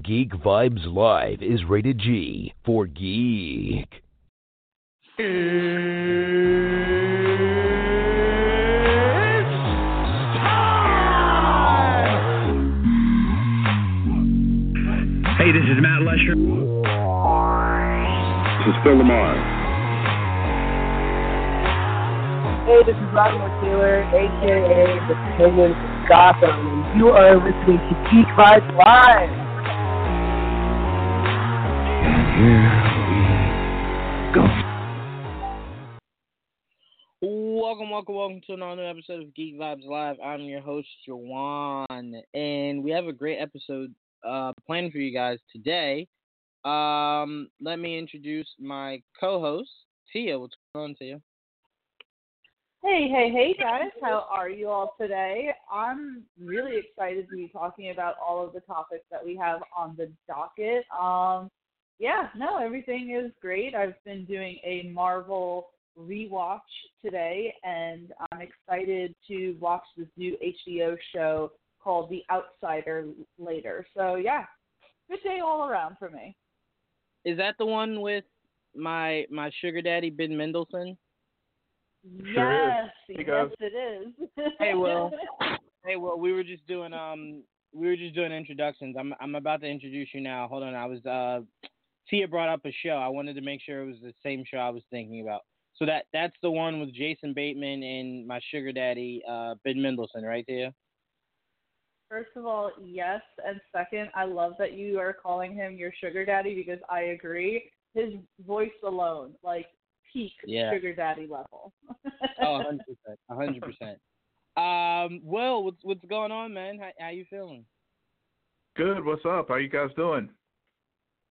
Geek Vibes Live is rated G for geek. It's Hey, this is Matt Lesher. This is Phil Lamar. Hey, this is Rodney Taylor, aka the Penguin of Gotham, and you are listening to Geek Vibes Live. Here we go. Welcome, welcome, welcome to another episode of Geek Vibes Live. I'm your host, Juwan, and we have a great episode uh, planned for you guys today. Um, let me introduce my co-host, Tia. What's going on, Tia? Hey, hey, hey, guys. How are you all today? I'm really excited to be talking about all of the topics that we have on the docket. Um, yeah, no, everything is great. I've been doing a Marvel rewatch today, and I'm excited to watch this new HBO show called The Outsider later. So, yeah, good day all around for me. Is that the one with my my sugar daddy Ben Mendelsohn? Sure yes, He yes, goes. it is. Hey, Will. Hey, well, we were just doing um, we were just doing introductions. I'm I'm about to introduce you now. Hold on, I was uh, Tia brought up a show. I wanted to make sure it was the same show I was thinking about. So that that's the one with Jason Bateman and my sugar daddy, uh, Ben Mendelsohn, right there. First of all, yes, and second, I love that you are calling him your sugar daddy because I agree. His voice alone, like peak Yeah. sugar daddy level. Oh, 100 percent, hundred percent. Um, Will, what's what's going on, man? How how you feeling? Good. What's up? How you guys doing?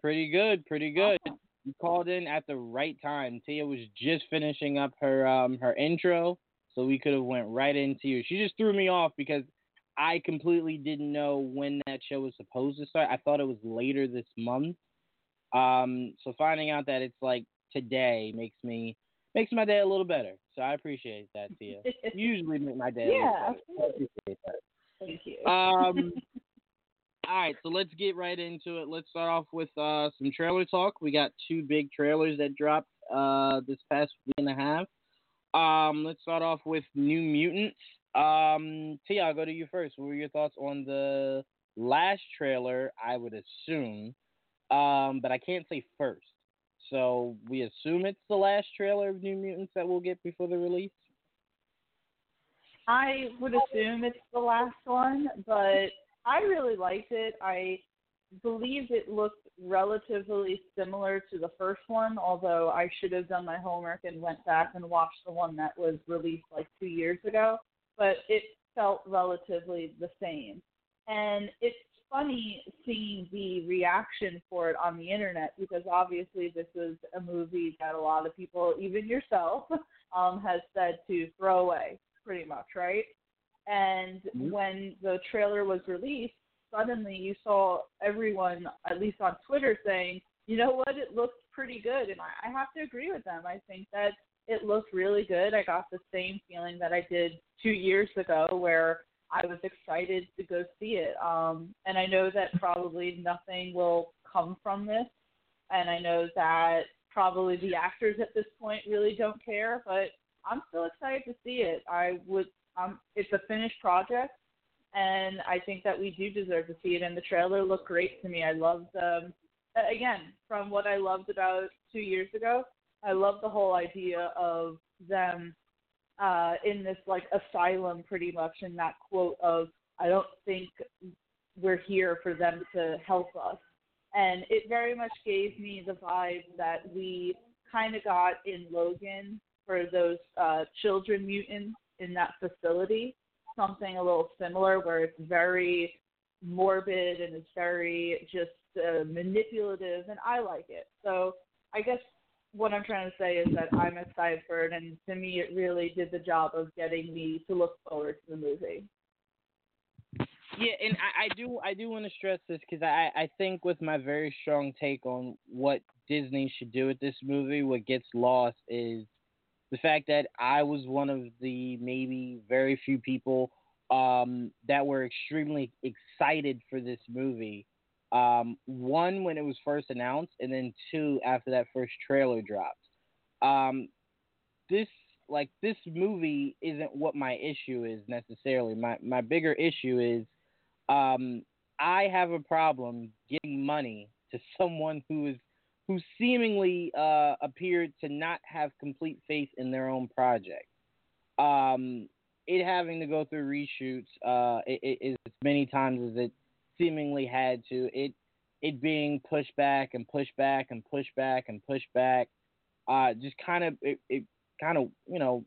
Pretty good, pretty good. You called in at the right time. Tia was just finishing up her um her intro, so we could have went right into you. She just threw me off because I completely didn't know when that show was supposed to start. I thought it was later this month. Um, so finding out that it's like today makes me makes my day a little better. So I appreciate that, Tia. Usually make my day. a little Yeah, better. I appreciate that. Thank you. Um, all right, so let's get right into it. Let's start off with uh, some trailer talk. We got two big trailers that dropped uh, this past week and a half. Um, let's start off with New Mutants. Um, Tia, I'll go to you first. What were your thoughts on the last trailer? I would assume, um, but I can't say first. So we assume it's the last trailer of New Mutants that we'll get before the release. I would assume it's the last one, but I really liked it. I believe it looked relatively similar to the first one, although I should have done my homework and went back and watched the one that was released like two years ago. But it felt relatively the same. And it's funny seeing the reaction for it on the internet because obviously this is a movie that a lot of people, even yourself, um, has said to throw away, pretty much, right? And Mhm. when the trailer was released, suddenly you saw everyone, at least on Twitter, saying, you know what, it looks pretty good. And I, I have to agree with them. I think that it looked really good. I got the same feeling that I did two years ago where I was excited to go see it. Um, and I know that probably nothing will come from this. And I know that probably the actors at this point really don't care, but I'm still excited to see it. I would um it's a finished project and I think that we do deserve to see it and the trailer looked great to me. I loved um again, from what I loved about two years ago, I love the whole idea of them uh in this like asylum pretty much and that quote of I don't think we're here for them to help us. And it very much gave me the vibe that we kind of got in Logan for those uh, children mutants in that facility. Something a little similar where it's very morbid and it's very just uh, manipulative, and I like it. So I guess what I'm trying to say is that I'm excited for it, and to me, it really did the job of getting me to look forward to the movie. Yeah, and I, I do I do want to stress this because I I think with my very strong take on what Disney should do with this movie, what gets lost is the fact that I was one of the maybe very few people um, that were extremely excited for this movie. Um, one when it was first announced, and then two after that first trailer dropped. Um, this like this movie isn't what my issue is necessarily. My my bigger issue is um, I have a problem giving money to someone who is who seemingly uh, appeared to not have complete faith in their own project. Um, it having to go through reshoots uh, it, it, as many times as it seemingly had to. It it being pushed back and pushed back and pushed back and pushed back. Uh, just kind of it, it kind of you know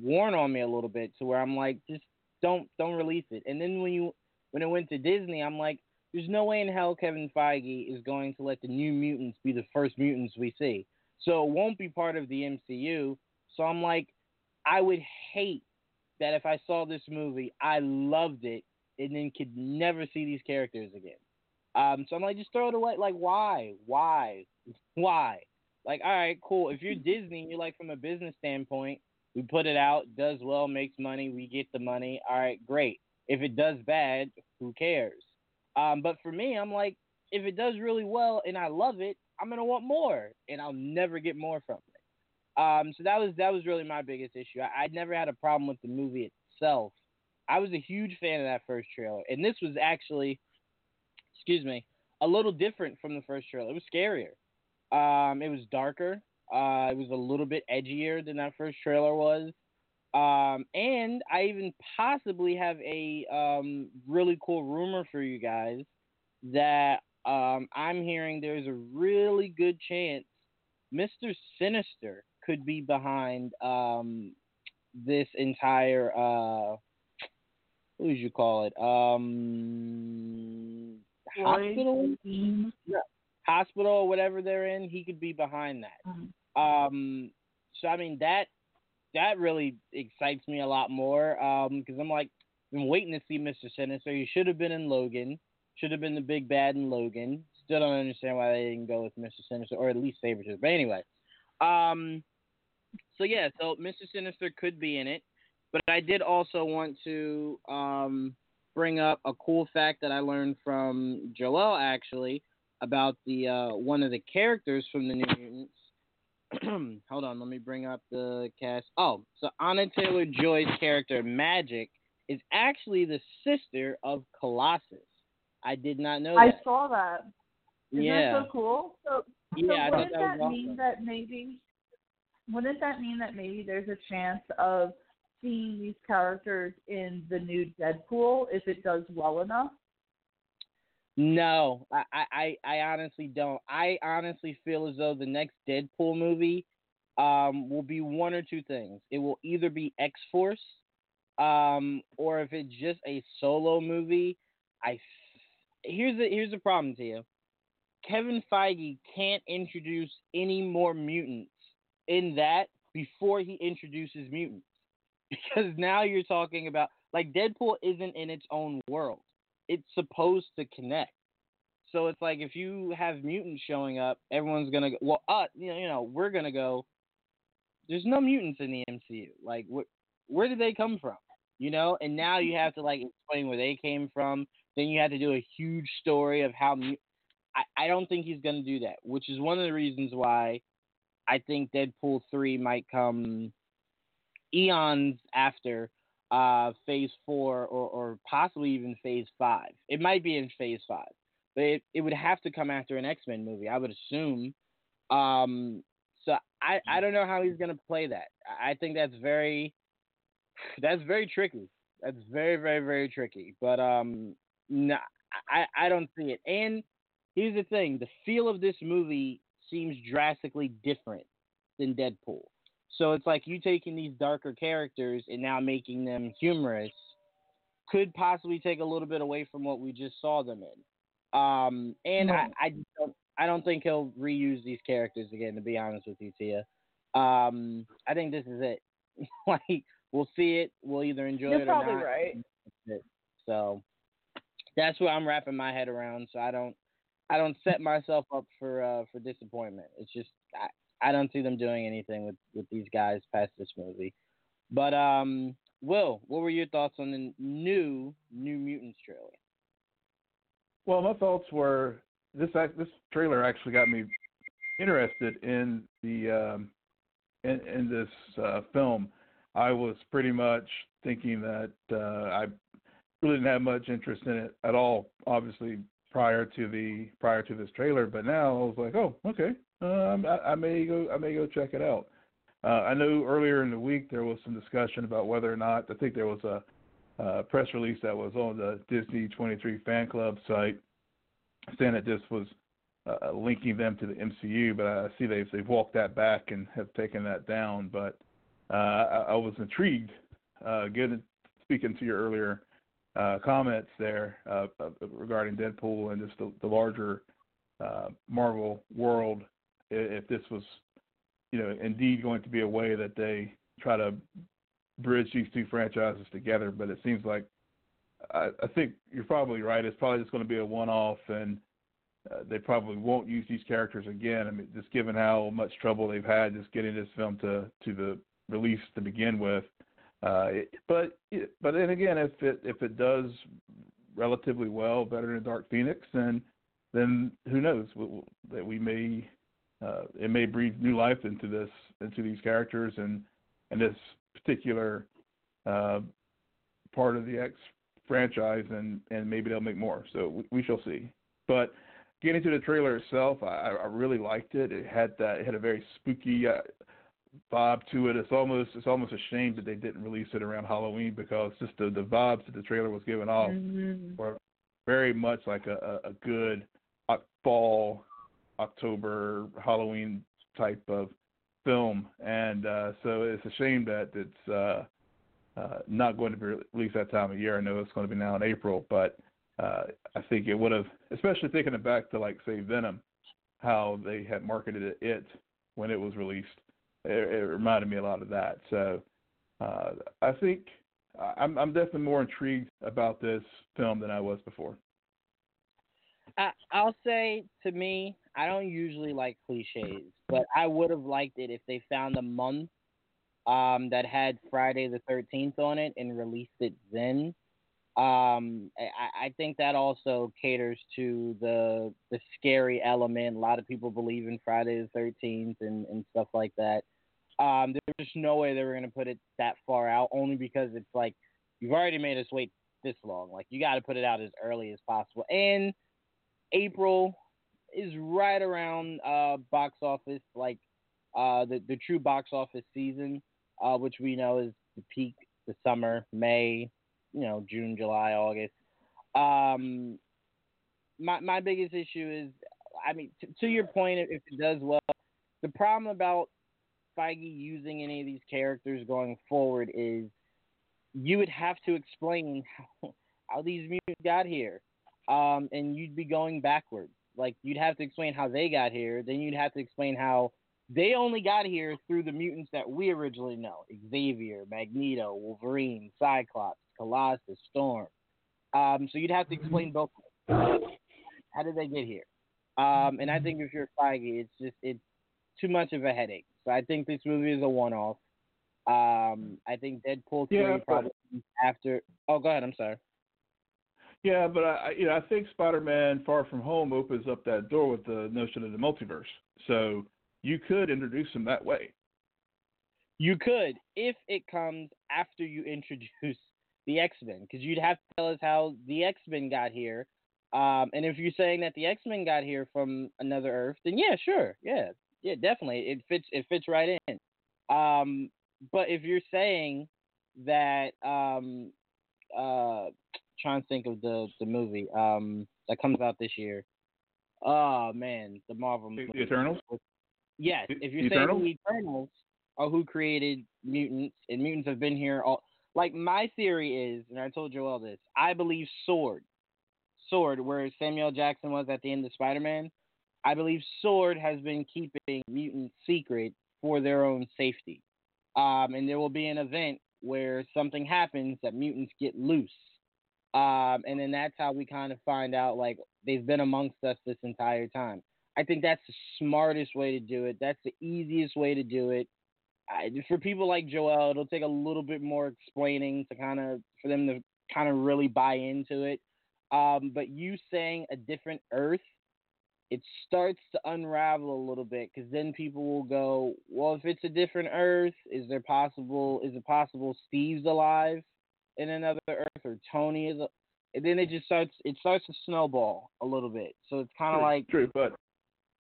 worn on me a little bit to where I'm like just don't don't release it. And then when you when it went to Disney, I'm like, there's no way in hell Kevin Feige is going to let the New Mutants be the first mutants we see. So it won't be part of the MCU. So I'm like, I would hate that if I saw this movie, I loved it, and then could never see these characters again. Um, so I'm like, just throw it away. Like, why? Why? Why? Like, all right, cool. If you're Disney, you're like, from a business standpoint, we put it out, does well, makes money, we get the money. All right, great. If it does bad, who cares? Um, but for me, I'm like, if it does really well and I love it, I'm gonna want more, and I'll never get more from it. Um, so that was that was really my biggest issue. I, I never had a problem with the movie itself. I was a huge fan of that first trailer, and this was actually, excuse me, a little different from the first trailer. It was scarier. Um, it was darker. Uh, it was a little bit edgier than that first trailer was. Um, and I even possibly have a um, really cool rumor for you guys that um, I'm hearing there's a really good chance Mr. Sinister could be behind um, this entire uh, what would you call it? Um, hospital, yeah. hospital, whatever they're in. He could be behind that. Mm-hmm. Um, so I mean that that really excites me a lot more because um, I'm like, I'm waiting to see Mr. Sinister. He should have been in Logan. Should have been the big bad in Logan. Still don't understand why they didn't go with Mr. Sinister or at least Sabretooth. But anyway, um, so yeah, so Mr. Sinister could be in it, but I did also want to um, bring up a cool fact that I learned from Joel actually about the uh, one of the characters from the New Mutants hold on, let me bring up the cast. Oh, so Anya Taylor Joy's character Magik is actually the sister of Colossus. I did not know. That. I that. saw that. Isn't yeah. that so cool? So, yeah, so wouldn't that, that mean that maybe wouldn't that mean that maybe there's a chance of seeing these characters in the new Deadpool if it does well enough? No, I, I, I honestly don't. I honestly feel as though the next Deadpool movie um, will be one or two things. It will either be X Force, um, or if it's just a solo movie. I here's the here's the problem to you. Kevin Feige can't introduce any more mutants in that before he introduces mutants, because now you're talking about like Deadpool isn't in its own world it's supposed to connect. So it's like if you have mutants showing up, everyone's gonna go. Well, uh, you know, we're gonna go. There's no mutants in the MCU. Like, wh- where did they come from? You know, and now you have to like explain where they came from. Then you have to do a huge story of how. Mu- I I don't think he's gonna do that, which is one of the reasons why I think Deadpool three might come eons after uh, phase four or, or possibly even phase five. It might be in phase five, but it, it would have to come after an X Men movie, I would assume. Um, so I, I don't know how he's gonna play that. I think that's very that's very tricky. That's very very very tricky. But um, no, I I don't see it. And here's the thing: the feel of this movie seems drastically different than Deadpool. So it's like you taking these darker characters and now making them humorous. could possibly take a little bit away from what we just saw them in. Um, and I, I don't, I don't think he'll reuse these characters again. To be honest with you, Tia, um, I think this is it. like we'll see it, we'll either enjoy You're it or probably not. right. So that's what I'm wrapping my head around. So I don't, I don't set myself up for uh, for disappointment. It's just I, I don't see them doing anything with with these guys past this movie. But um, Will, what were your thoughts on the new New Mutants trailer? Well, my thoughts were this this trailer actually got me interested in the um, in, in this uh, film. I was pretty much thinking that uh, I really didn't have much interest in it at all. Obviously, prior to the prior to this trailer, but now I was like, oh, okay, um, I, I may go I may go check it out. Uh, I know earlier in the week there was some discussion about whether or not I think there was a uh, press release that was on the Disney 23 fan club site saying that this was uh, linking them to the MCU, but I see they've they've walked that back and have taken that down. But uh, I, I was intrigued. Uh, good speaking to your earlier uh, comments there uh, regarding Deadpool and just the, the larger uh, Marvel world. If this was, you know, indeed going to be a way that they try to bridge these two franchises together, but it seems like I, I think you're probably right. It's probably just going to be a one-off, and uh, they probably won't use these characters again. I mean, just given how much trouble they've had just getting this film to to the release to begin with. Uh, but but then again, if it if it does relatively well, better than Dark Phoenix, then then who knows that we may uh, it may breathe new life into this into these characters and and this particular uh, part of the X franchise, and and maybe they'll make more. So we, we shall see. But getting to the trailer itself, I, I really liked it. It had that it had a very spooky uh, vibe to it. It's almost it's almost a shame that they didn't release it around Halloween because just the the vibes that the trailer was giving off Mm-hmm. were very much like a, a, a good fall October Halloween type of film, and uh, so it's a shame that it's uh, uh, not going to be released that time of year. I know it's going to be now in April, but uh, I think it would have, especially thinking it back to like say Venom, how they had marketed it when it was released. It, it reminded me a lot of that. So uh, I think I'm, I'm definitely more intrigued about this film than I was before. I, I'll say to me, I don't usually like cliches, but I would have liked it if they found a month um, that had Friday the 13th on it and released it then. Um, I, I think that also caters to the the scary element. A lot of people believe in Friday the 13th and, and stuff like that. Um, there's just no way they were going to put it that far out, only because it's like you've already made us wait this long. Like you got to put it out as early as possible. And April is right around uh, box office, like uh, the the true box office season, uh, which we know is the peak, the summer, May, you know, June, July, August. Um, my my biggest issue is, I mean, t- to your point, if it does well, the problem about Feige using any of these characters going forward is you would have to explain how, how these mutants got here, um, and you'd be going backwards. Like you'd have to explain how they got here, then you'd have to explain how they only got here through the mutants that we originally know: Xavier, Magneto, Wolverine, Cyclops, Colossus, Storm. Um, so you'd have to explain both. How did they get here? Um, and I think if you're Feige, it's just it's too much of a headache. So I think this movie is a one-off. Um, I think Deadpool three Yeah, probably after. Oh, go ahead. I'm sorry. Yeah, but I, you know, I think Spider-Man: Far From Home opens up that door with the notion of the multiverse. So you could introduce him that way. You could, if it comes after you introduce the X Men, because you'd have to tell us how the X Men got here. Um, and if you're saying that the X Men got here from another Earth, then yeah, sure, yeah, yeah, definitely, it fits. It fits right in. Um, but if you're saying that, um, uh, trying to think of the the movie um, that comes out this year. Oh man, the Marvel The movie. Eternals? Yes, if you're the saying Eternals? the Eternals are who created mutants, and mutants have been here all like my theory is, and I told Joel this. I believe SWORD, SWORD, where Samuel Jackson was at the end of Spider Man. I believe SWORD has been keeping mutants secret for their own safety. Um, and there will be an event where something happens that mutants get loose. Um, and then that's how we kind of find out like they've been amongst us this entire time. I think that's the smartest way to do it. That's the easiest way to do it. I, for people like Joel, it'll take a little bit more explaining to kind of for them to kind of really buy into it. Um, but you saying a different Earth, it starts to unravel a little bit because then people will go, well, if it's a different Earth, is there possible? Is it possible Steve's alive in another Earth or Tony is? A, and then it just starts. It starts to snowball a little bit. So it's kind of like true, but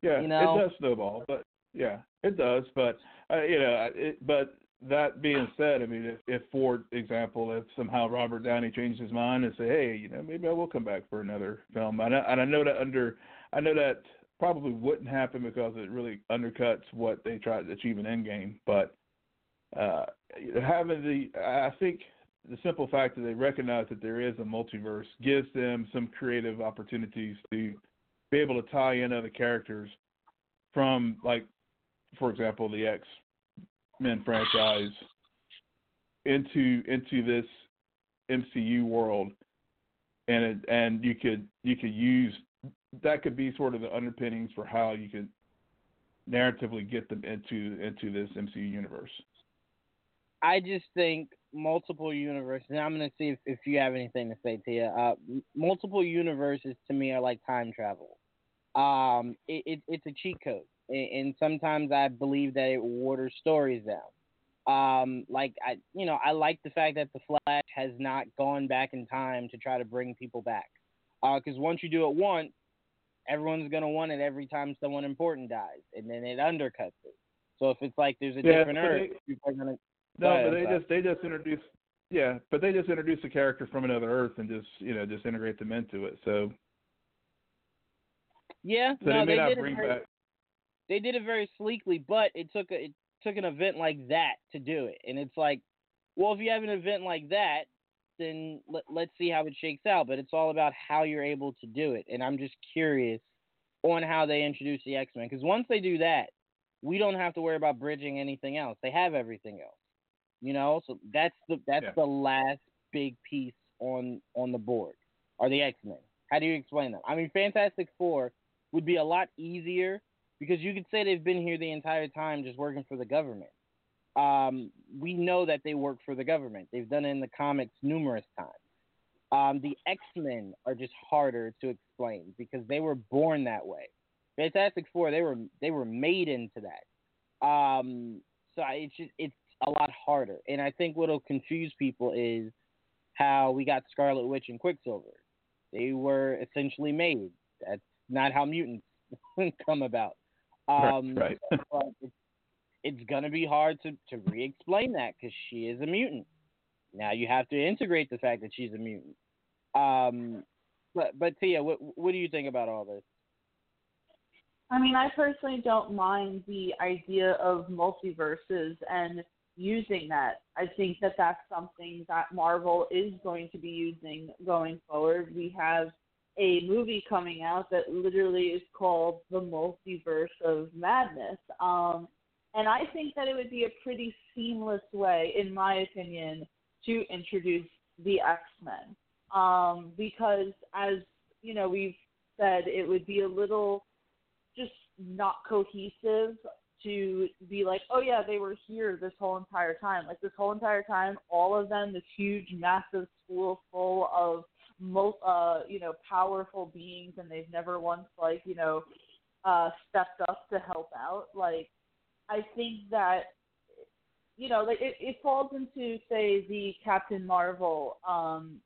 yeah, you know? it does snowball. But yeah, it does. But uh, you know, it, but that being said, I mean, if, if for example, if somehow Robert Downey changed his mind and say, hey, you know, maybe I will come back for another film, and I, and I know that under, I know that probably wouldn't happen because it really undercuts what they tried to achieve in Endgame. But uh, having the, I think the simple fact that they recognize that there is a multiverse gives them some creative opportunities to be able to tie in other characters from like for example, the X Men franchise into into this MCU world, and it, and you could you could use that could be sort of the underpinnings for how you could narratively get them into into this MCU universe. I just think multiple universes. And I'm gonna see if, if you have anything to say, Tia. Uh, multiple universes to me are like time travel. Um, it, it, it's a cheat code and sometimes I believe that it waters stories down. Um, like I, you know, I like the fact that the Flash has not gone back in time to try to bring people back. Because uh, once you do it once, everyone's gonna want it every time someone important dies, and then it undercuts it. So if it's like there's a yeah, different Earth, people are gonna. No, but they just they just introduce yeah, but they just introduce a character from another Earth and just you know just integrate them into it. So yeah, so no, they may they not did bring very, back they did it very sleekly, but it took a it took an event like that to do it, and it's like, well, if you have an event like that, then let, let's see how it shakes out. But it's all about how you're able to do it, and I'm just curious on how they introduce the X Men because once they do that, we don't have to worry about bridging anything else. They have everything else, you know. So that's the that's Yeah. the last big piece on on the board are the X Men. How do you explain them? I mean, Fantastic Four would be a lot easier because you could say they've been here the entire time just working for the government. Um, we know that they work for the government. They've done it in the comics numerous times. Um, the X Men are just harder to explain because they were born that way. Fantastic Four, they were they were made into that. Um, so it's just it's a lot harder, and I think what'll confuse people is how we got Scarlet Witch and Quicksilver. They were essentially made. That's not how mutants come about. Um, right. but it's, it's going to be hard to, to re explain that because she is a mutant. Now you have to integrate the fact that she's a mutant. Um, but, but Tia, what, what do you think about all this? I mean, I personally don't mind the idea of multiverses and using that. I think that that's something that Marvel is going to be using going forward. We have a movie coming out that literally is called The Multiverse of Madness. Um, and I think that it would be a pretty seamless way, in my opinion, to introduce the X Men. Um, because, as you know, we've said, it would be a little just not cohesive to be like, oh yeah, they were here this whole entire time. Like this whole entire time, all of them, this huge, massive school full of, mo- uh, you know, powerful beings, and they've never once like, you know, uh, stepped up to help out. Like, I think that, you know, like it, it falls into say the Captain Marvel um,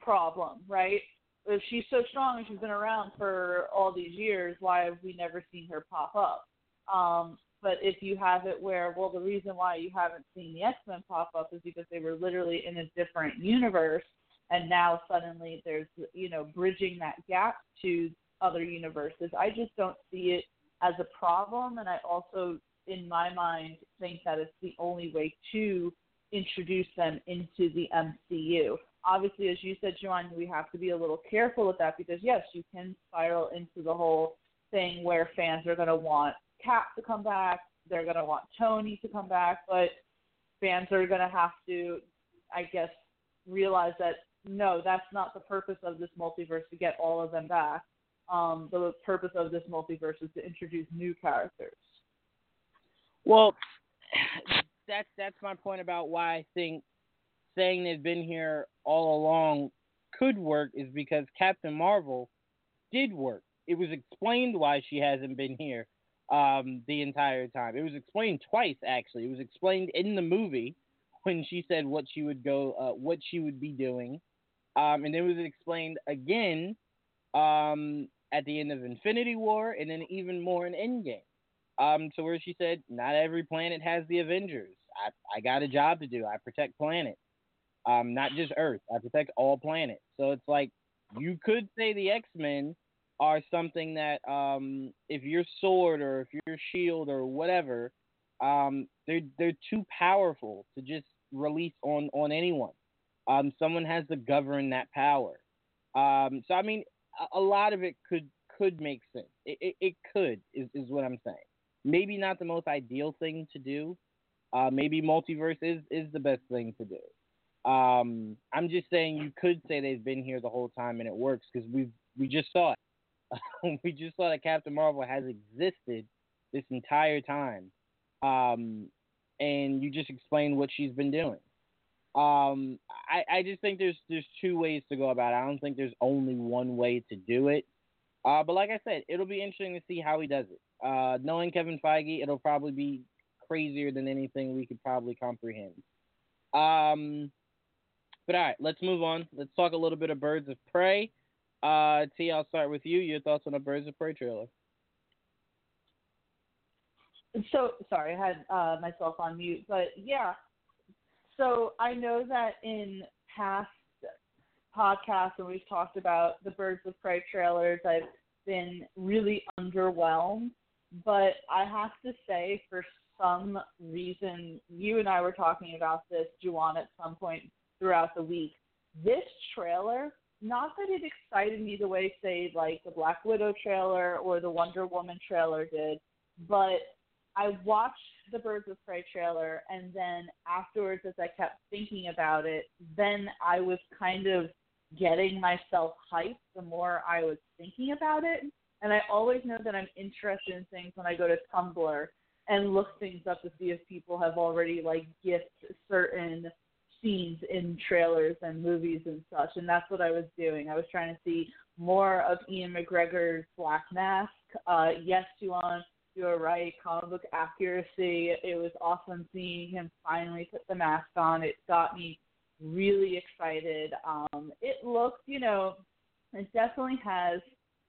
problem, right? If she's so strong and she's been around for all these years, why have we never seen her pop up? Um, but if you have it where, well, the reason why you haven't seen the X Men pop up is because they were literally in a different universe, and now suddenly there's, you know, bridging that gap to other universes. I just don't see it as a problem, and I also, in my mind, think that it's the only way to introduce them into the MCU. Obviously, as you said, Joanne, we have to be a little careful with that because yes, you can spiral into the whole thing where fans are going to want Cap to come back, they're to want Tony to come back, but fans are to have to, I guess, realize that no, that's not the purpose of this multiverse to get all of them back. Um, the purpose of this multiverse is to introduce new characters. Well, that's that's my point about why I think saying they've been here all along could work is because Captain Marvel did work. It was explained why she hasn't been here um, the entire time. It was explained twice actually. It was explained in the movie when she said what she would go, uh, what she would be doing, um, and it was explained again um, at the end of Infinity War, and then even more in Endgame. Um, to where she said, "Not every planet has the Avengers. I, I got a job to do. I protect planets, um, not just Earth. I protect all planets." So it's like you could say the X Men are something that, um, if your sword or if your shield or whatever, um, they're they're too powerful to just release on on anyone. Um, someone has to govern that power. Um, so I mean, a, a, lot of it could could make sense. It, it, it could is, is what I'm saying. Maybe not the most ideal thing to do. Uh, maybe multiverse is, is the best thing to do. Um, I'm just saying you could say they've been here the whole time and it works because we we just saw it. we just saw that Captain Marvel has existed this entire time, um, and you just explained what she's been doing. Um, I, I just think there's there's two ways to go about it. I don't think there's only one way to do it. Uh, but like I said, it'll be interesting to see how he does it. Uh, knowing Kevin Feige, it'll probably be crazier than anything we could probably comprehend. Um, but all right, let's move on. Let's talk a little bit of Birds of Prey. Uh, T, I'll start with you. Your thoughts on the Birds of Prey trailer? So sorry, I had uh, myself on mute, but yeah. So I know that in past podcasts when we've talked about the Birds of Prey trailers, I've been really underwhelmed. But I have to say, for some reason, you and I were talking about this, Juwan, at some point throughout the week. This trailer, not that it excited me the way, say, like the Black Widow trailer or the Wonder Woman trailer did, but I watched the Birds of Prey trailer, and then afterwards, as I kept thinking about it, then I was kind of getting myself hyped the more I was thinking about it. And I always know that I'm interested in things when I go to Tumblr and look things up to see if people have already like gift certain scenes in trailers and movies and such. And that's what I was doing. I was trying to see more of Ewan McGregor's Black Mask. Uh, yes, Juwan, you're right. Comic book accuracy. It was awesome seeing him finally put the mask on. It got me really excited. Um, it looks, you know, it definitely has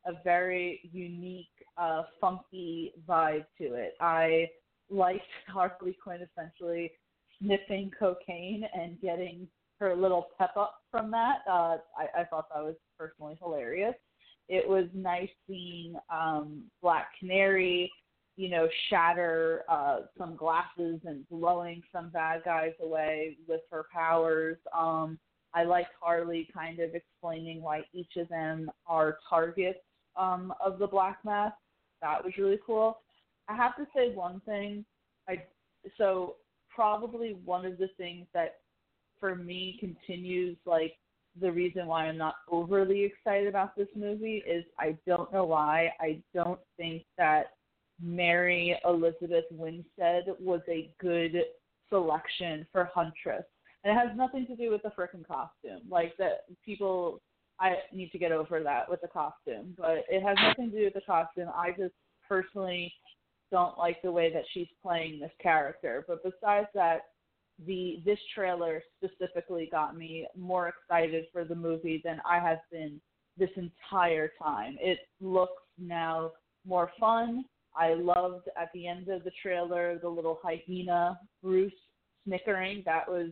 a very unique, uh, funky vibe to it. I liked Harley Quinn essentially sniffing cocaine and getting her little pep up from that. Uh, I, I thought that was personally hilarious. It was nice seeing um, Black Canary you know, shatter uh, some glasses and blowing some bad guys away with her powers. Um, I liked Harley kind of explaining why each of them are targets um, of the Black Mask. That was really cool. I have to say one thing. I so probably one of the things that for me continues like the reason why I'm not overly excited about this movie is I don't know why. I don't think that Mary Elizabeth Winstead was a good selection for Huntress. And it has nothing to do with the freaking costume. Like that people I need to get over that with the costume. But it has nothing to do with the costume. I just personally don't like the way that she's playing this character. But besides that, the this trailer specifically got me more excited for the movie than I have been this entire time. It looks now more fun. I loved at the end of the trailer the little hyena Bruce snickering. That was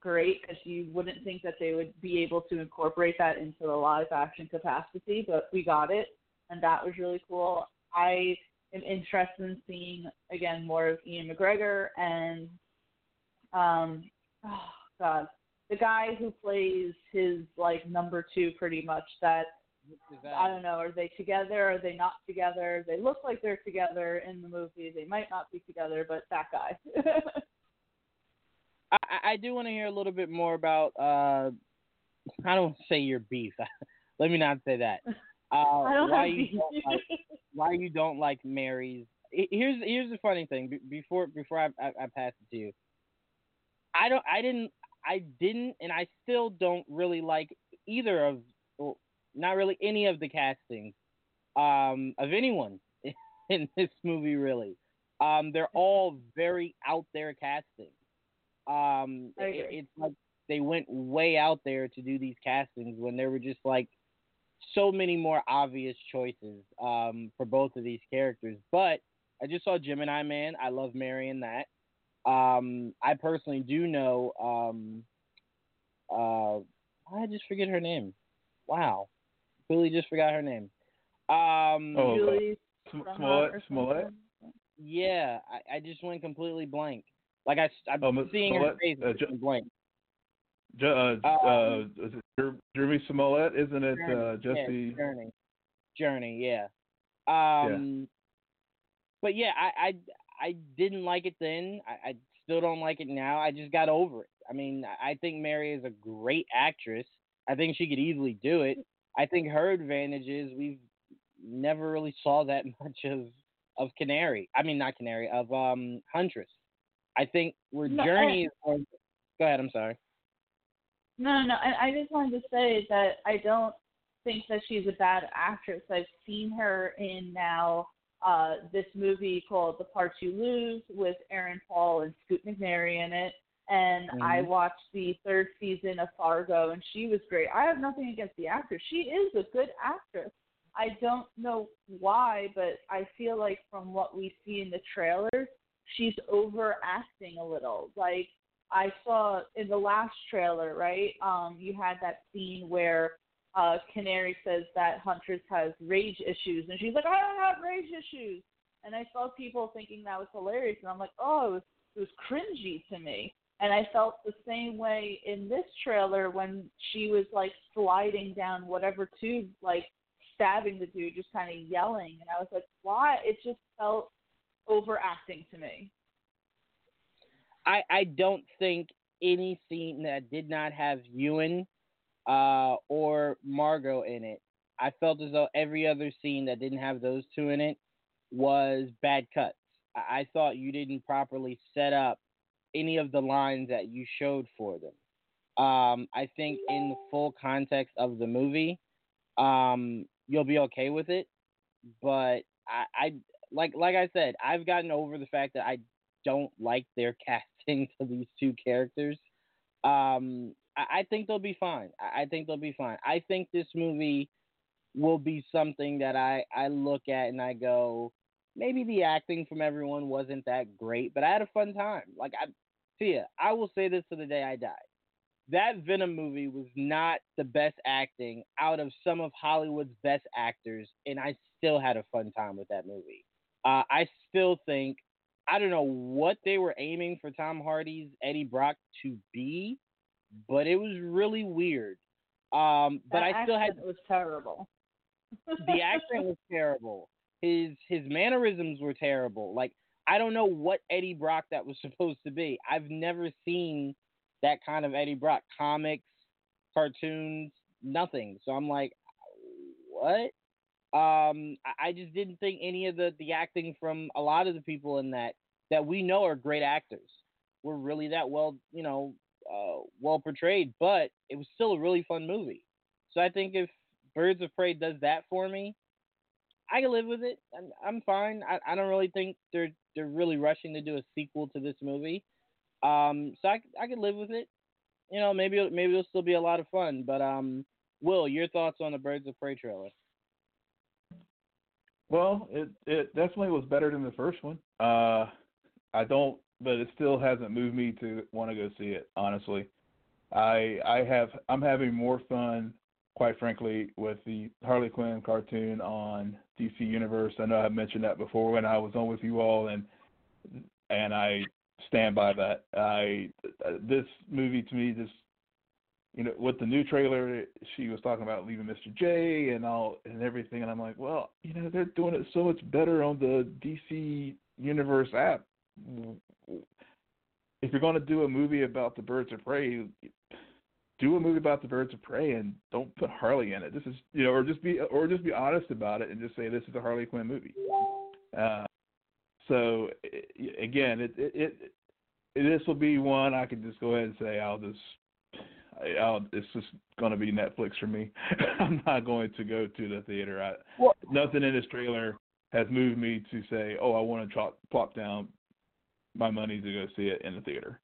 great because you wouldn't think that they would be able to incorporate that into the live action capacity, but we got it, and that was really cool. I am interested in seeing again more of Ewan McGregor and um oh god, the guy who plays his like number two, pretty much. That I don't know. Are they together? Are they not together? They look like they're together in the movie. They might not be together, but that guy. I, I do want to hear a little bit more about. uh I don't say your beef. Let me not say that. Uh, I don't why you don't like, why you don't like Mary's? Here's here's the funny thing. Be- Before before I, I I pass it to you, I don't I didn't I didn't and I still don't really like either of well, not really any of the castings um of anyone in this movie really. Um they're all very out there casting. Um it- it's like they went way out there to do these castings when there were just like so many more obvious choices um, for both of these characters. But I just saw Gemini Man. I love marrying that. Um, I personally do know. Um, uh, I just forget her name. Wow, Billy just forgot her name. Um, Oh, Julie Sm- Smollett Smollett. Smollett. yeah, I, I just went completely blank. Like I, I'm Oh, Miss seeing her Smollett? face Uh, and blank. Ju- uh, uh, Jeremy Smollett, isn't it uh, Jurnee, yeah, Jesse? Jurnee. Jurnee, yeah. Um, but yeah, I, I I didn't like it then. I, I still don't like it now. I just got over it. I mean, I think Mary is a great actress. I think she could easily do it. I think her advantage is we've never really saw that much of of Canary. I mean, not Canary of um Huntress. I think where No, Jurnee is. Going, go ahead. I'm sorry. No, no, no. I, I just wanted to say that I don't think that she's a bad actress. I've seen her in now uh this movie called The Parts You Lose with Aaron Paul and Scoot McNairy in it. And I Mhm. watched the third season of Fargo and she was great. I have nothing against the actress. She is a good actress. I don't know why, but I feel like from what we see in the trailers, she's overacting a little. Like I saw in the last trailer, right? Um, you had that scene where uh Canary says that Huntress has rage issues, and she's like, "I don't have rage issues." And I saw people thinking that was hilarious, and I'm like, "Oh, it was, it was cringy to me." And I felt the same way in this trailer when she was like sliding down whatever tube, like stabbing the dude, just kind of yelling, and I was like, "Why?" It just felt overacting to me. I I don't think any scene that did not have Ewan uh, or Margot in it. I felt as though every other scene that didn't have those two in it was bad cuts. I, I thought you didn't properly set up any of the lines that you showed for them. Um, I think in the full context of the movie, um, you'll be okay with it. But I, I like like I said, I've gotten over the fact that I don't like their casting to these two characters. Um, I, I think they'll be fine. I, I think they'll be fine. I think this movie will be something that I, I look at and I go, maybe the acting from everyone wasn't that great, but I had a fun time. Like I, Tia, I will say this to the day I die. That Venom movie was not the best acting out of some of Hollywood's best actors, and I still had a fun time with that movie. Uh, I still think I don't know what they were aiming for Tom Hardy's Eddie Brock to be, but it was really weird. Um, but That I still had It was terrible. the accent was terrible. His his mannerisms were terrible. Like I don't know what Eddie Brock that was supposed to be. I've never seen that kind of Eddie Brock comics, cartoons, nothing. So I'm like, what? Um, I- just didn't think any of the the acting from a lot of the people in that that we know are great actors were really that well, you know, uh, well portrayed. But it was still a really fun movie. So I think if Birds of Prey does that for me, I can live with it. I'm, I'm fine. I, I don't really think they're they're really rushing to do a sequel to this movie. Um, so I I can live with it. You know, maybe maybe it'll still be a lot of fun. But um, Will, your thoughts on the Birds of Prey trailer? Well, it it definitely was better than the first one. Uh, I don't, but it still hasn't moved me to want to go see it. Honestly, I I have I'm having more fun, quite frankly, with the Harley Quinn cartoon on DC Universe. I know I've mentioned that before when I was on with you all, and and I stand by that. I this movie to me just you know with the new trailer she was talking about leaving Mr. J and all and everything and I'm like, well, you know they're doing it so much better on the DC Universe app. If you're going to do a movie about the Birds of Prey, do a movie about the Birds of Prey and don't put Harley in it. This is you know, or just be or just be honest about it and just say this is a Harley Quinn movie. Uh, so again, it, it it this will be one I can just go ahead and say I'll just I'll, it's just going to be Netflix for me. I'm not going to go to the theater. I, well, nothing in this trailer has moved me to say, oh, I want to chop, plop down my money to go see it in the theater.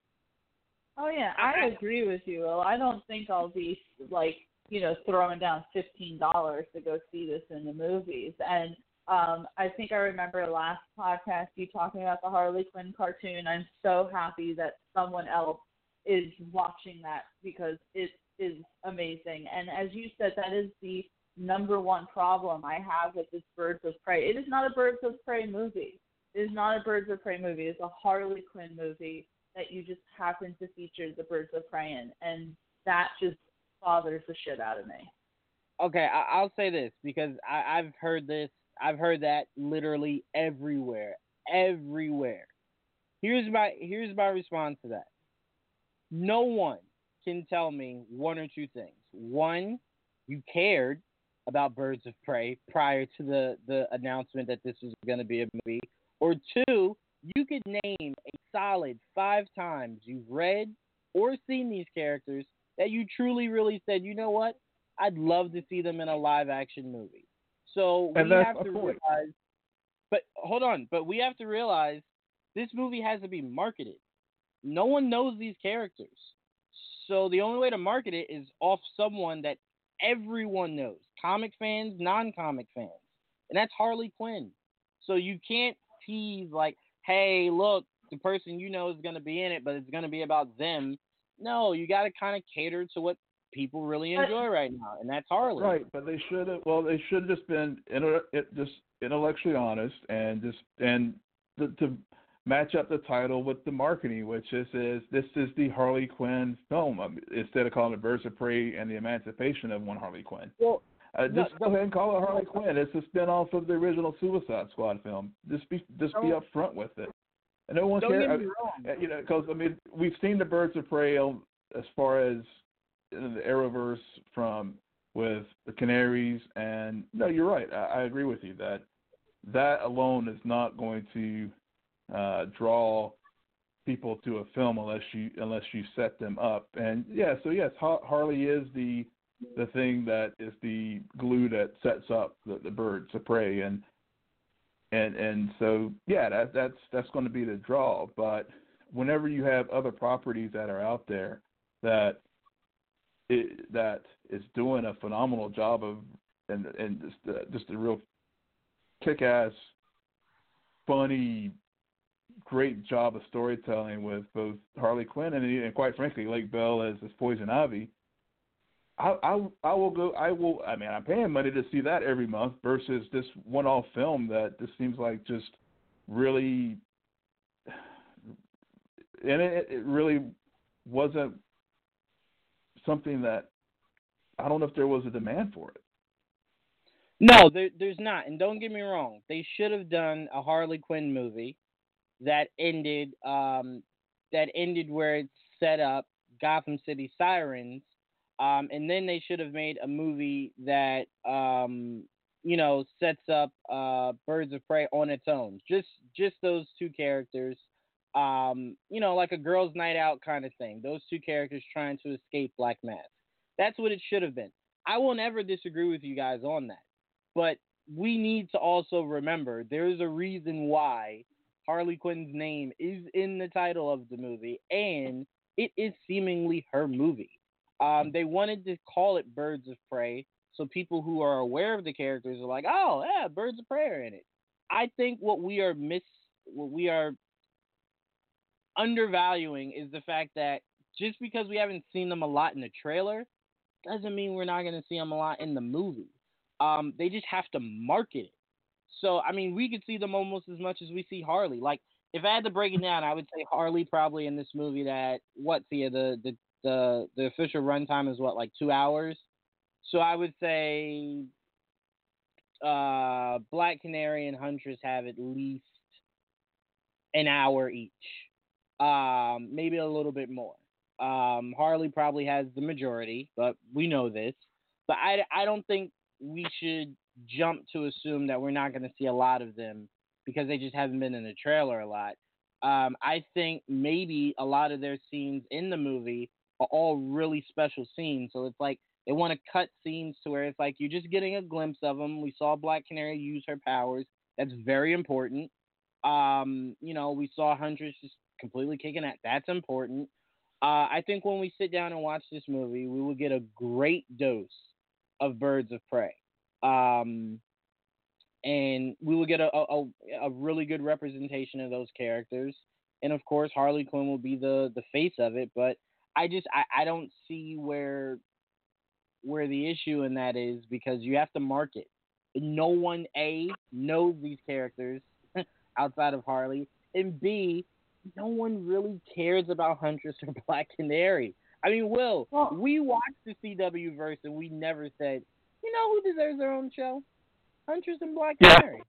Oh yeah, I agree with you. Well, I don't think I'll be like you know throwing down fifteen dollars to go see this in the movies. And um, I think I remember last podcast you talking about the Harley Quinn cartoon. I'm so happy that someone else is watching that because it is amazing. And as you said, that is the number one problem I have with this Birds of Prey. It is not a Birds of Prey movie. It is not a Birds of Prey movie. It's a Harley Quinn movie that you just happen to feature the Birds of Prey in, and that just bothers the shit out of me. Okay, I- will say this because I- I've heard this. I've heard that literally everywhere, everywhere. Here's my here's my response to that. No one can tell me one or two things. One, you cared about Birds of Prey prior to the the announcement that this was going to be a movie, or two, you could name a solid five times you've read or seen these characters that you truly, really said, you know what? I'd love to see them in a live action movie. So we have to realize, but hold on, but we have to realize this movie has to be marketed. No one knows these characters. So the only way to market it is off someone that everyone knows comic fans, non comic fans. And that's Harley Quinn. So you can't tease like, hey, look, the person you know is going to be in it, but it's going to be about them. No, you got to kind of cater to what people really enjoy right now, and that's Harley. Right, but they should have. Well, they should have just been inner it just intellectually honest and just and to, to match up the title with the marketing, which is, is this is the Harley Quinn film um, instead of calling it Birds of Prey and the Emancipation of one Harley Quinn. Well, uh, just no, go ahead and call it Harley Quinn. It's a spinoff of the original Suicide Squad film. Just be just be upfront with it. And no one cares. Uh, you know, because I mean, we've seen the Birds of Prey as far as the Arrowverse from with the Canaries, and no, you're right. I, I agree with you that that alone is not going to uh, draw people to a film unless you unless you set them up. And yeah, so yes, Harley is the the thing that is the glue that sets up the, the birds of prey and and and so yeah that that's that's going to be the draw but whenever you have other properties that are out there that it, that is doing a phenomenal job of and and just uh, just a real kick-ass funny great job of storytelling with both Harley Quinn and, and quite frankly Lake Bell as, as Poison Ivy I, I I will go. I will. I mean, I'm paying money to see that every month versus this one-off film that just seems like just really, and it, it really wasn't something that I don't know if there was a demand for it. No, there, there's not. And don't get me wrong, they should have done a Harley Quinn movie that ended um that ended where it's set up Gotham City Sirens um, and then they should have made a movie that um, you know sets up uh, Birds of Prey on its own. Just just those two characters. Um, you know, like a girls' night out kind of thing. Those two characters trying to escape Black Mask. That's what it should have been. I will never disagree with you guys on that. But we need to also remember there's a reason why Harley Quinn's name is in the title of the movie, and it is seemingly her movie. Um, they wanted to call it Birds of Prey, so people who are aware of the characters are like, "Oh, yeah, Birds of Prey are in it." I think what we are miss, what we are undervaluing is the fact that just because we haven't seen them a lot in the trailer, doesn't mean we're not going to see them a lot in the movie. Um, they just have to market it. So, I mean, we could see them almost as much as we see Harley. Like, if I had to break it down, I would say Harley probably in this movie that what the the the the official runtime is what like two hours. So I would say uh, Black Canary and Huntress have at least an hour each, um, maybe a little bit more. Um, Harley probably has the majority, but we know this. But I, I don't think we should jump to assume that we're not going to see a lot of them because they just haven't been in the trailer a lot. Um, I think maybe a lot of their scenes in the movie are all really special scenes. So it's like they want to cut scenes to where it's like you're just getting a glimpse of them. We saw Black Canary use her powers. That's very important. Um, you know, we saw Huntress just completely kicking at. That's important. Uh, I think when we sit down and watch this movie, we will get a great dose of Birds of Prey. Um, and we will get a, a, a really good representation of those characters. And of course, Harley Quinn will be the, the face of it. But I just I, I don't see where where the issue in that is because you have to market. No one A knows these characters outside of Harley, and B, no one really cares about Huntress or Black Canary. I mean, Will, well, we watched the CW verse and we never said, you know who deserves their own show? Huntress and Black Canary.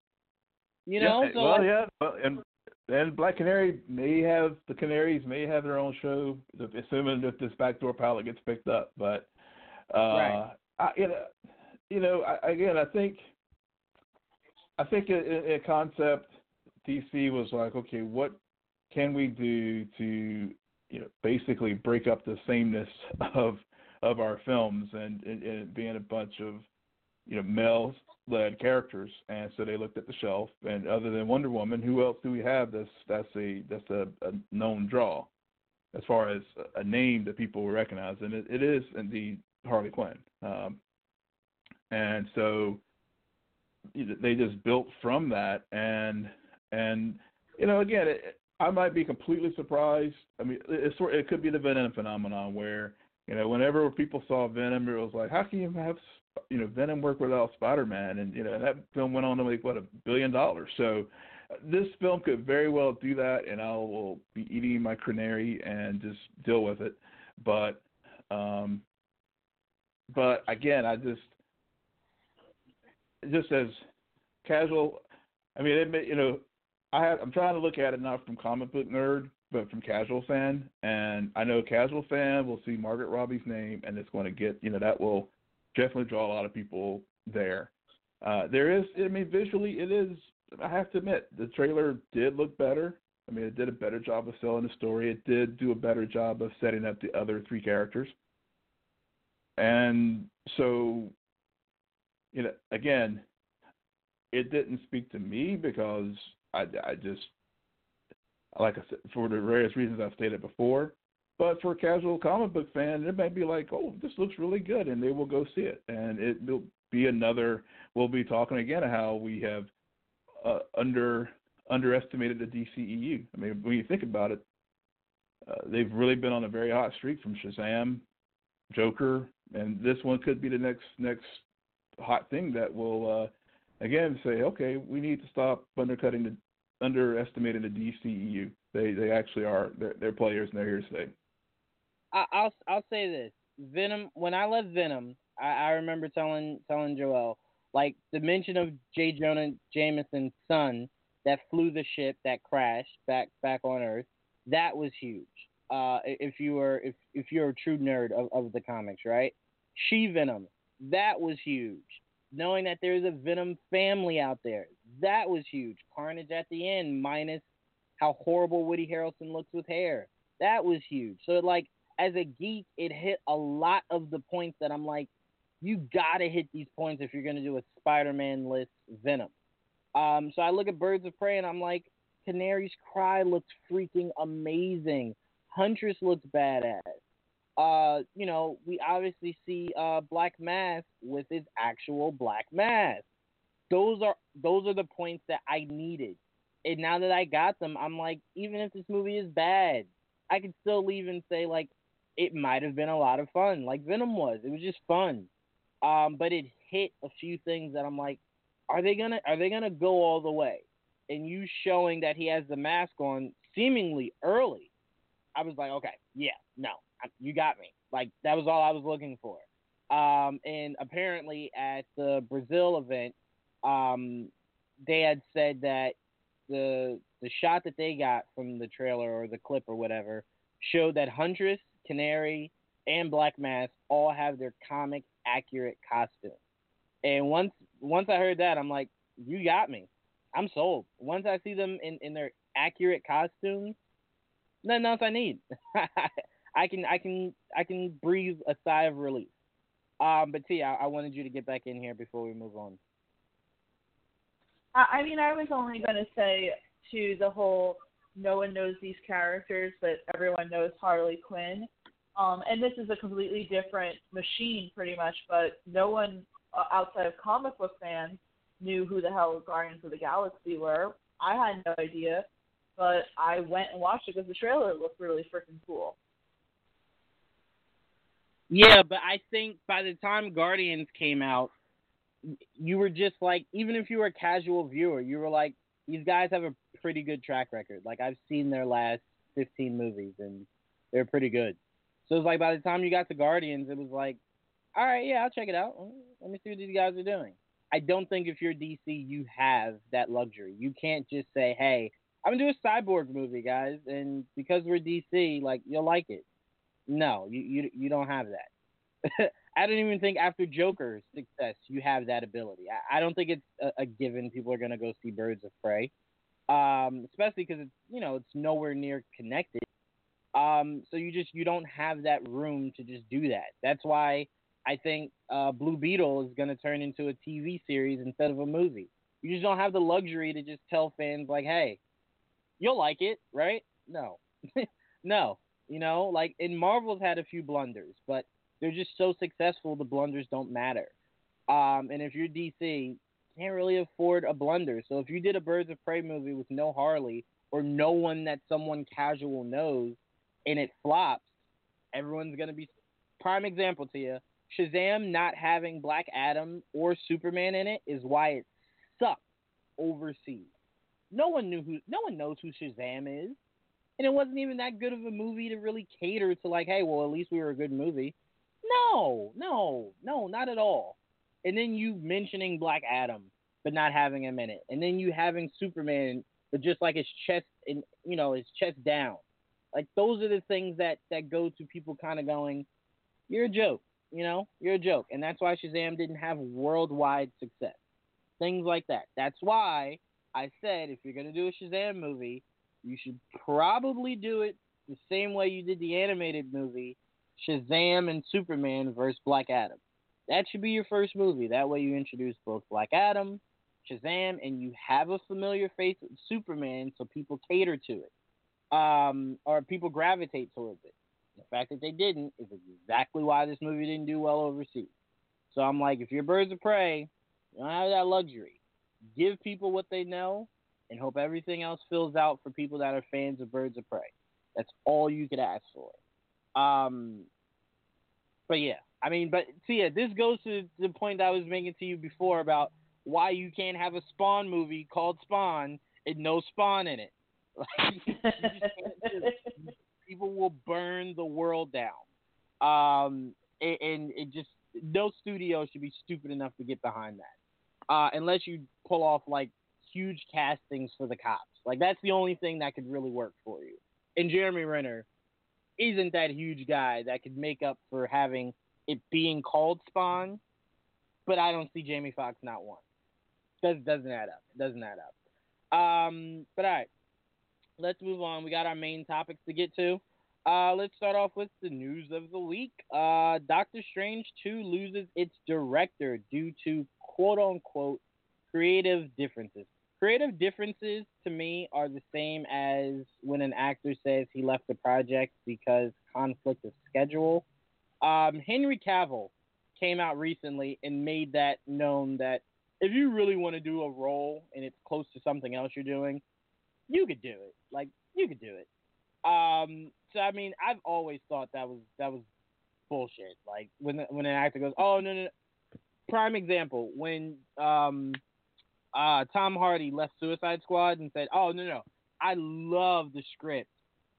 You know, yeah, so well, yeah, well, and and Black Canary may have the Canaries may have their own show, assuming that this backdoor pilot gets picked up. But uh, right. I, you know, you know, I, again, I think, I think in, in concept, DC was like, okay, what can we do to, you know, basically break up the sameness of of our films and, and, and being a bunch of, you know, male led characters, and so they looked at the shelf, and other than Wonder Woman, who else do we have that's that's a that's a, a known draw, as far as a name that people will recognize, and it, it is indeed Harley Quinn, um, and so they just built from that, and and you know again, it, I might be completely surprised. I mean, it's it could be the Venom phenomenon where you know whenever people saw Venom, it was like, how can you have you know Venom work without Spider Man, and you know that film went on to make what a billion dollars. So this film could very well do that, and I will be eating my canary and just deal with it. But um, but again, I just just as casual. I mean, it, you know, I have, I'm trying to look at it not from comic book nerd, but from casual fan. And I know casual fan will see Margot Robbie's name, and it's going to get, you know, that will definitely draw a lot of people there. Uh, there is, I mean, visually, it is. I have to admit, the trailer did look better. I mean, it did a better job of selling the story. It did do a better job of setting up the other three characters. And so, you know, again, it didn't speak to me because I, I just, like I said, for the various reasons I've stated before, but for a casual comic book fan, it might be like, oh, this looks really good, and they will go see it. And it will be another. We'll be talking again how we have uh, under underestimated the DCEU. I mean, when you think about it, uh, they've really been on a very hot streak from Shazam, Joker, and this one could be the next next hot thing that will uh, again say, okay, we need to stop undercutting the underestimating the DCEU. They they actually are they're, they're players and they're here to stay. I, will I'll say this: Venom. When I left Venom, I, I remember telling telling Joel like the mention of J. Jonah Jameson's son that flew the ship that crashed back back on Earth. That was huge. Uh, if you were if if you're a true nerd of, of the comics, right? She Venom. That was huge. Knowing that there's a Venom family out there, that was huge. Carnage at the end, minus how horrible Woody Harrelson looks with hair. That was huge. So like as a geek, it hit a lot of the points that I'm like, you gotta hit these points if you're gonna do a Spider-Man list Venom. Um, so I look at Birds of Prey and I'm like, Canary's Cry looks freaking amazing. Huntress looks badass. Uh, you know, we obviously see uh, Black Mask with his actual black mask. Those are those are the points that I needed. And now that I got them, I'm like, even if this movie is bad, I can still leave and say like, it might have been a lot of fun, like Venom was. It was just fun. Um, but it hit a few things that I'm like, are they gonna are they gonna go all the way? and you showing that he has the mask on seemingly early, I was like, okay, yeah, no, you got me. Like that was all I was looking for. Um, and apparently at the Brazil event, um, they had said that the the shot that they got from the trailer or the clip or whatever showed that Huntress, Canary, and Black Mask all have their comic accurate costumes. And once once I heard that, I'm like, you got me. I'm sold. Once I see them in, in their accurate costumes, nothing else I need. I can I can I can breathe a sigh of relief. Um, but T, I, I wanted you to get back in here before we move on. I mean, I was only going to say to the whole no one knows these characters, but everyone knows Harley Quinn. Um, and this is a completely different machine, pretty much, but no one uh, outside of comic book fans knew who the hell Guardians of the Galaxy were. I had no idea, but I went and watched it because the trailer looked really freaking cool. Yeah, but I think by the time Guardians came out, you were just like, even if you were a casual viewer, you were like, these guys have a pretty good track record. Like I've seen their last 15 movies and they're pretty good. So it's like by the time you got to Guardians, it was like, all right, yeah, I'll check it out. Let me see what these guys are doing. I don't think if you're DC, you have that luxury. You can't just say, hey, I'm gonna do a cyborg movie, guys, and because we're DC, like you'll like it. No, you you you don't have that. I don't even think after Joker's success you have that ability. I, I don't think it's a, a, given. People are gonna go see Birds of Prey, um, especially because it's you know it's nowhere near connected. Um, so you just you don't have that room to just do that. That's why I think uh, Blue Beetle is gonna turn into a TV series instead of a movie. You just don't have the luxury to just tell fans like, hey, you'll like it, right? No, no. You know, like in Marvel's had a few blunders, but they're just so successful the blunders don't matter. Um, and if you're DC, can't really afford a blunder. So if you did a Birds of Prey movie with no Harley or no one that someone casual knows and it flops, everyone's gonna be prime example to you. Shazam not having Black Adam or Superman in it is why it sucked overseas. No one knew who no one knows who Shazam is. And it wasn't even that good of a movie to really cater to like, hey, well at least we were a good movie. No, no, no, not at all. And then you mentioning Black Adam, but not having him in it, and then you having Superman, but just like his chest and you know his chest down. Like those are the things that that go to people kind of going, you're a joke, you know, you're a joke, and that's why Shazam didn't have worldwide success. Things like that. That's why I said if you're gonna do a Shazam movie, you should probably do it the same way you did the animated movie Shazam and Superman versus Black Adam. That should be your first movie. That way you introduce both Black Adam, Shazam, and you have a familiar face with Superman so people cater to it. Um, or people gravitate towards it. The fact that they didn't is exactly why this movie didn't do well overseas. So I'm like, if you're Birds of Prey, you don't have that luxury. Give people what they know and hope everything else fills out for people that are fans of Birds of Prey. That's all you could ask for. Um, but yeah, I mean, but see, yeah, this goes to the point that I was making to you before about why you can't have a Spawn movie called Spawn and no Spawn in it. Like, people will burn the world down. Um, and, and it just no studio should be stupid enough to get behind that, uh, unless you pull off like huge castings for the cops. Like that's the only thing that could really work for you. And Jeremy Renner isn't that huge guy that could make up for having it being called Spawn, but I don't see Jamie Foxx not one. Does doesn't add up. It doesn't add up. Um, but all right, let's move on. We got our main topics to get to. Uh, let's start off with the news of the week. Uh, Doctor Strange 2 loses its director due to quote unquote creative differences. Creative differences to me are the same as when an actor says he left a project because conflict of schedule. Um, Henry Cavill came out recently and made that known that if you really want to do a role and it's close to something else you're doing, you could do it. Like you could do it. Um, so I mean, I've always thought that was that was bullshit. Like when when an actor goes, "Oh no no,", no. prime example when um uh, Tom Hardy left Suicide Squad and said, "Oh no, no, I love the script,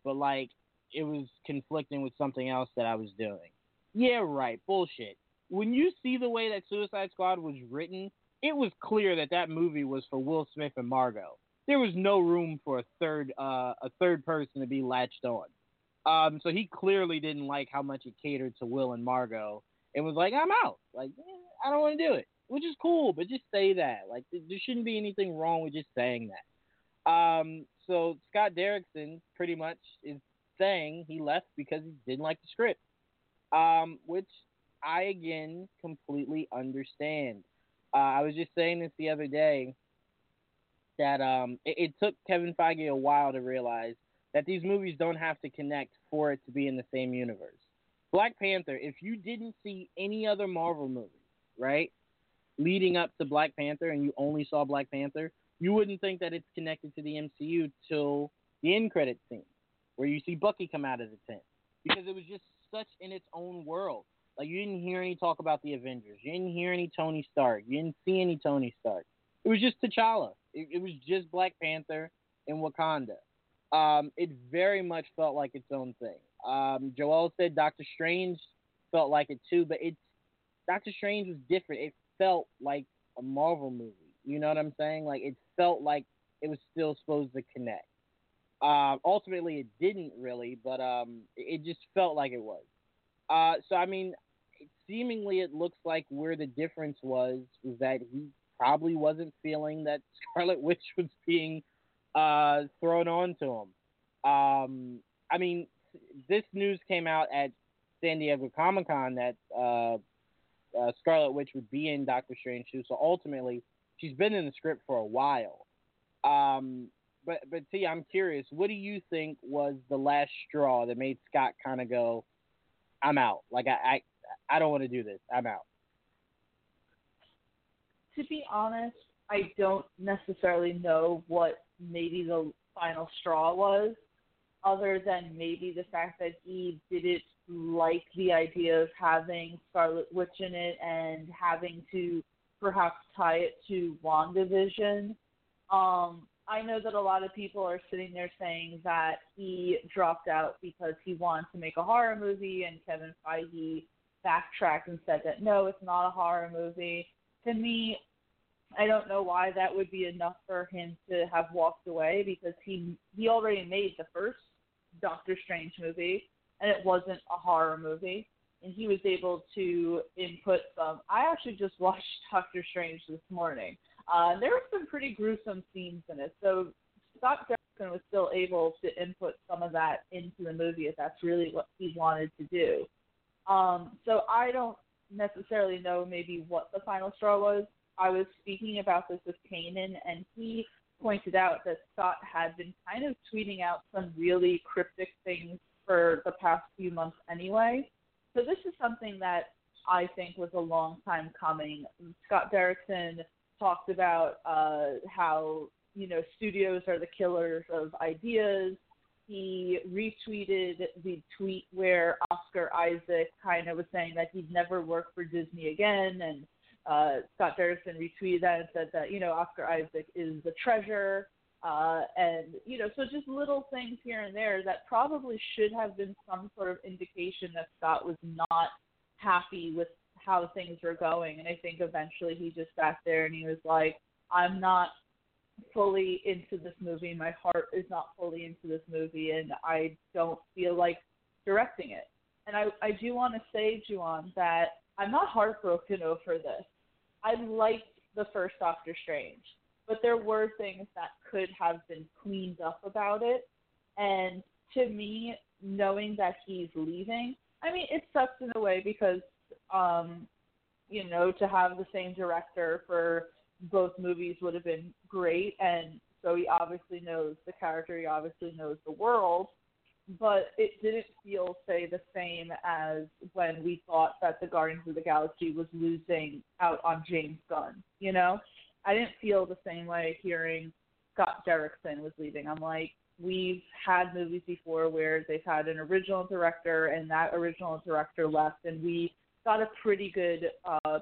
but like it was conflicting with something else that I was doing." Yeah, right. Bullshit. When you see the way that Suicide Squad was written, it was clear that that movie was for Will Smith and Margot. There was no room for a third uh, a third person to be latched on. Um, so he clearly didn't like how much it catered to Will and Margot, and was like, "I'm out. Like, I don't want to do it." Which is cool, but just say that. Like, there shouldn't be anything wrong with just saying that. Um, so Scott Derrickson pretty much is saying he left because he didn't like the script, um, which I again completely understand. Uh, I was just saying this the other day that um, it, it took Kevin Feige a while to realize that these movies don't have to connect for it to be in the same universe. Black Panther, if you didn't see any other Marvel movie, right, leading up to Black Panther and you only saw Black Panther, you wouldn't think that it's connected to the MCU till the end credit scene where you see Bucky come out of the tent because it was just such in its own world. Like you didn't hear any talk about the Avengers, you didn't hear any Tony Stark, you didn't see any Tony Stark. It was just T'Challa. It, it was just Black Panther and Wakanda. Um, it very much felt like its own thing. Um, Joel said Doctor Strange felt like it too, but it's Doctor Strange was different. It felt like a Marvel movie. You know what I'm saying? Like it felt like it was still supposed to connect. Uh, ultimately, it didn't really, but um, it just felt like it was. Uh, so I mean, seemingly it looks like where the difference was was that he probably wasn't feeling that Scarlet Witch was being uh, thrown onto him. Um, I mean, this news came out at San Diego Comic Con that uh, uh, Scarlet Witch would be in Doctor Strange too. So ultimately, she's been in the script for a while. Um, but but I'm curious. What do you think was the last straw that made Scott kind of go, "I'm out"? Like I I, I don't want to do this. I'm out. To be honest, I don't necessarily know what maybe the final straw was, other than maybe the fact that he didn't like the idea of having Scarlet Witch in it and having to perhaps tie it to WandaVision. Um, I know that a lot of people are sitting there saying that he dropped out because he wanted to make a horror movie, and Kevin Feige backtracked and said that no, it's not a horror movie. To me, I don't know why that would be enough for him to have walked away because he he already made the first Doctor Strange movie and it wasn't a horror movie and he was able to input some I actually just watched Doctor Strange this morning. Uh there were some pretty gruesome scenes in it. So Scott Derrickson was still able to input some of that into the movie if that's really what he wanted to do. Um so I don't necessarily know maybe what the final straw was I was speaking about this with Kanan, and he pointed out that Scott had been kind of tweeting out some really cryptic things for the past few months anyway. So this is something that I think was a long time coming. Scott Derrickson talked about uh, how you know studios are the killers of ideas. He retweeted the tweet where Oscar Isaac kind of was saying that he'd never work for Disney again, and uh, Scott Derrickson retweeted that and said that you know Oscar Isaac is a treasure, uh, and you know so just little things here and there that probably should have been some sort of indication that Scott was not happy with how things were going, and I think eventually he just sat there and he was like, I'm not fully into this movie. My heart is not fully into this movie, and I don't feel like directing it. And I, I do want to say, Juwan, that I'm not heartbroken over this. I liked the first Doctor Strange, but there were things that could have been cleaned up about it. And to me, knowing that he's leaving, I mean, it sucks in a way because, um, you know, to have the same director for both movies would have been great. And so he obviously knows the character, he obviously knows the world but it didn't feel say the same as when we thought that the Guardians of the Galaxy was losing out on James Gunn. You know, I didn't feel the same way hearing Scott Derrickson was leaving. I'm like, we've had movies before where they've had an original director and that original director left, and we got a pretty good uh,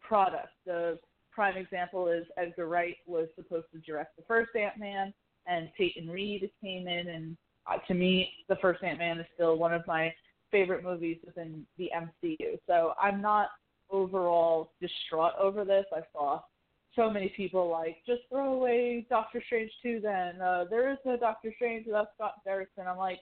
product. The prime example is Edgar Wright was supposed to direct the first Ant Man, and Peyton Reed came in, and uh, to me, the first Ant Man is still one of my favorite movies within the MCU. So I'm not overall distraught over this. I saw so many people like just throw away Doctor Strange 2 then. Uh, there is no Doctor Strange without Scott Derrickson. I'm like,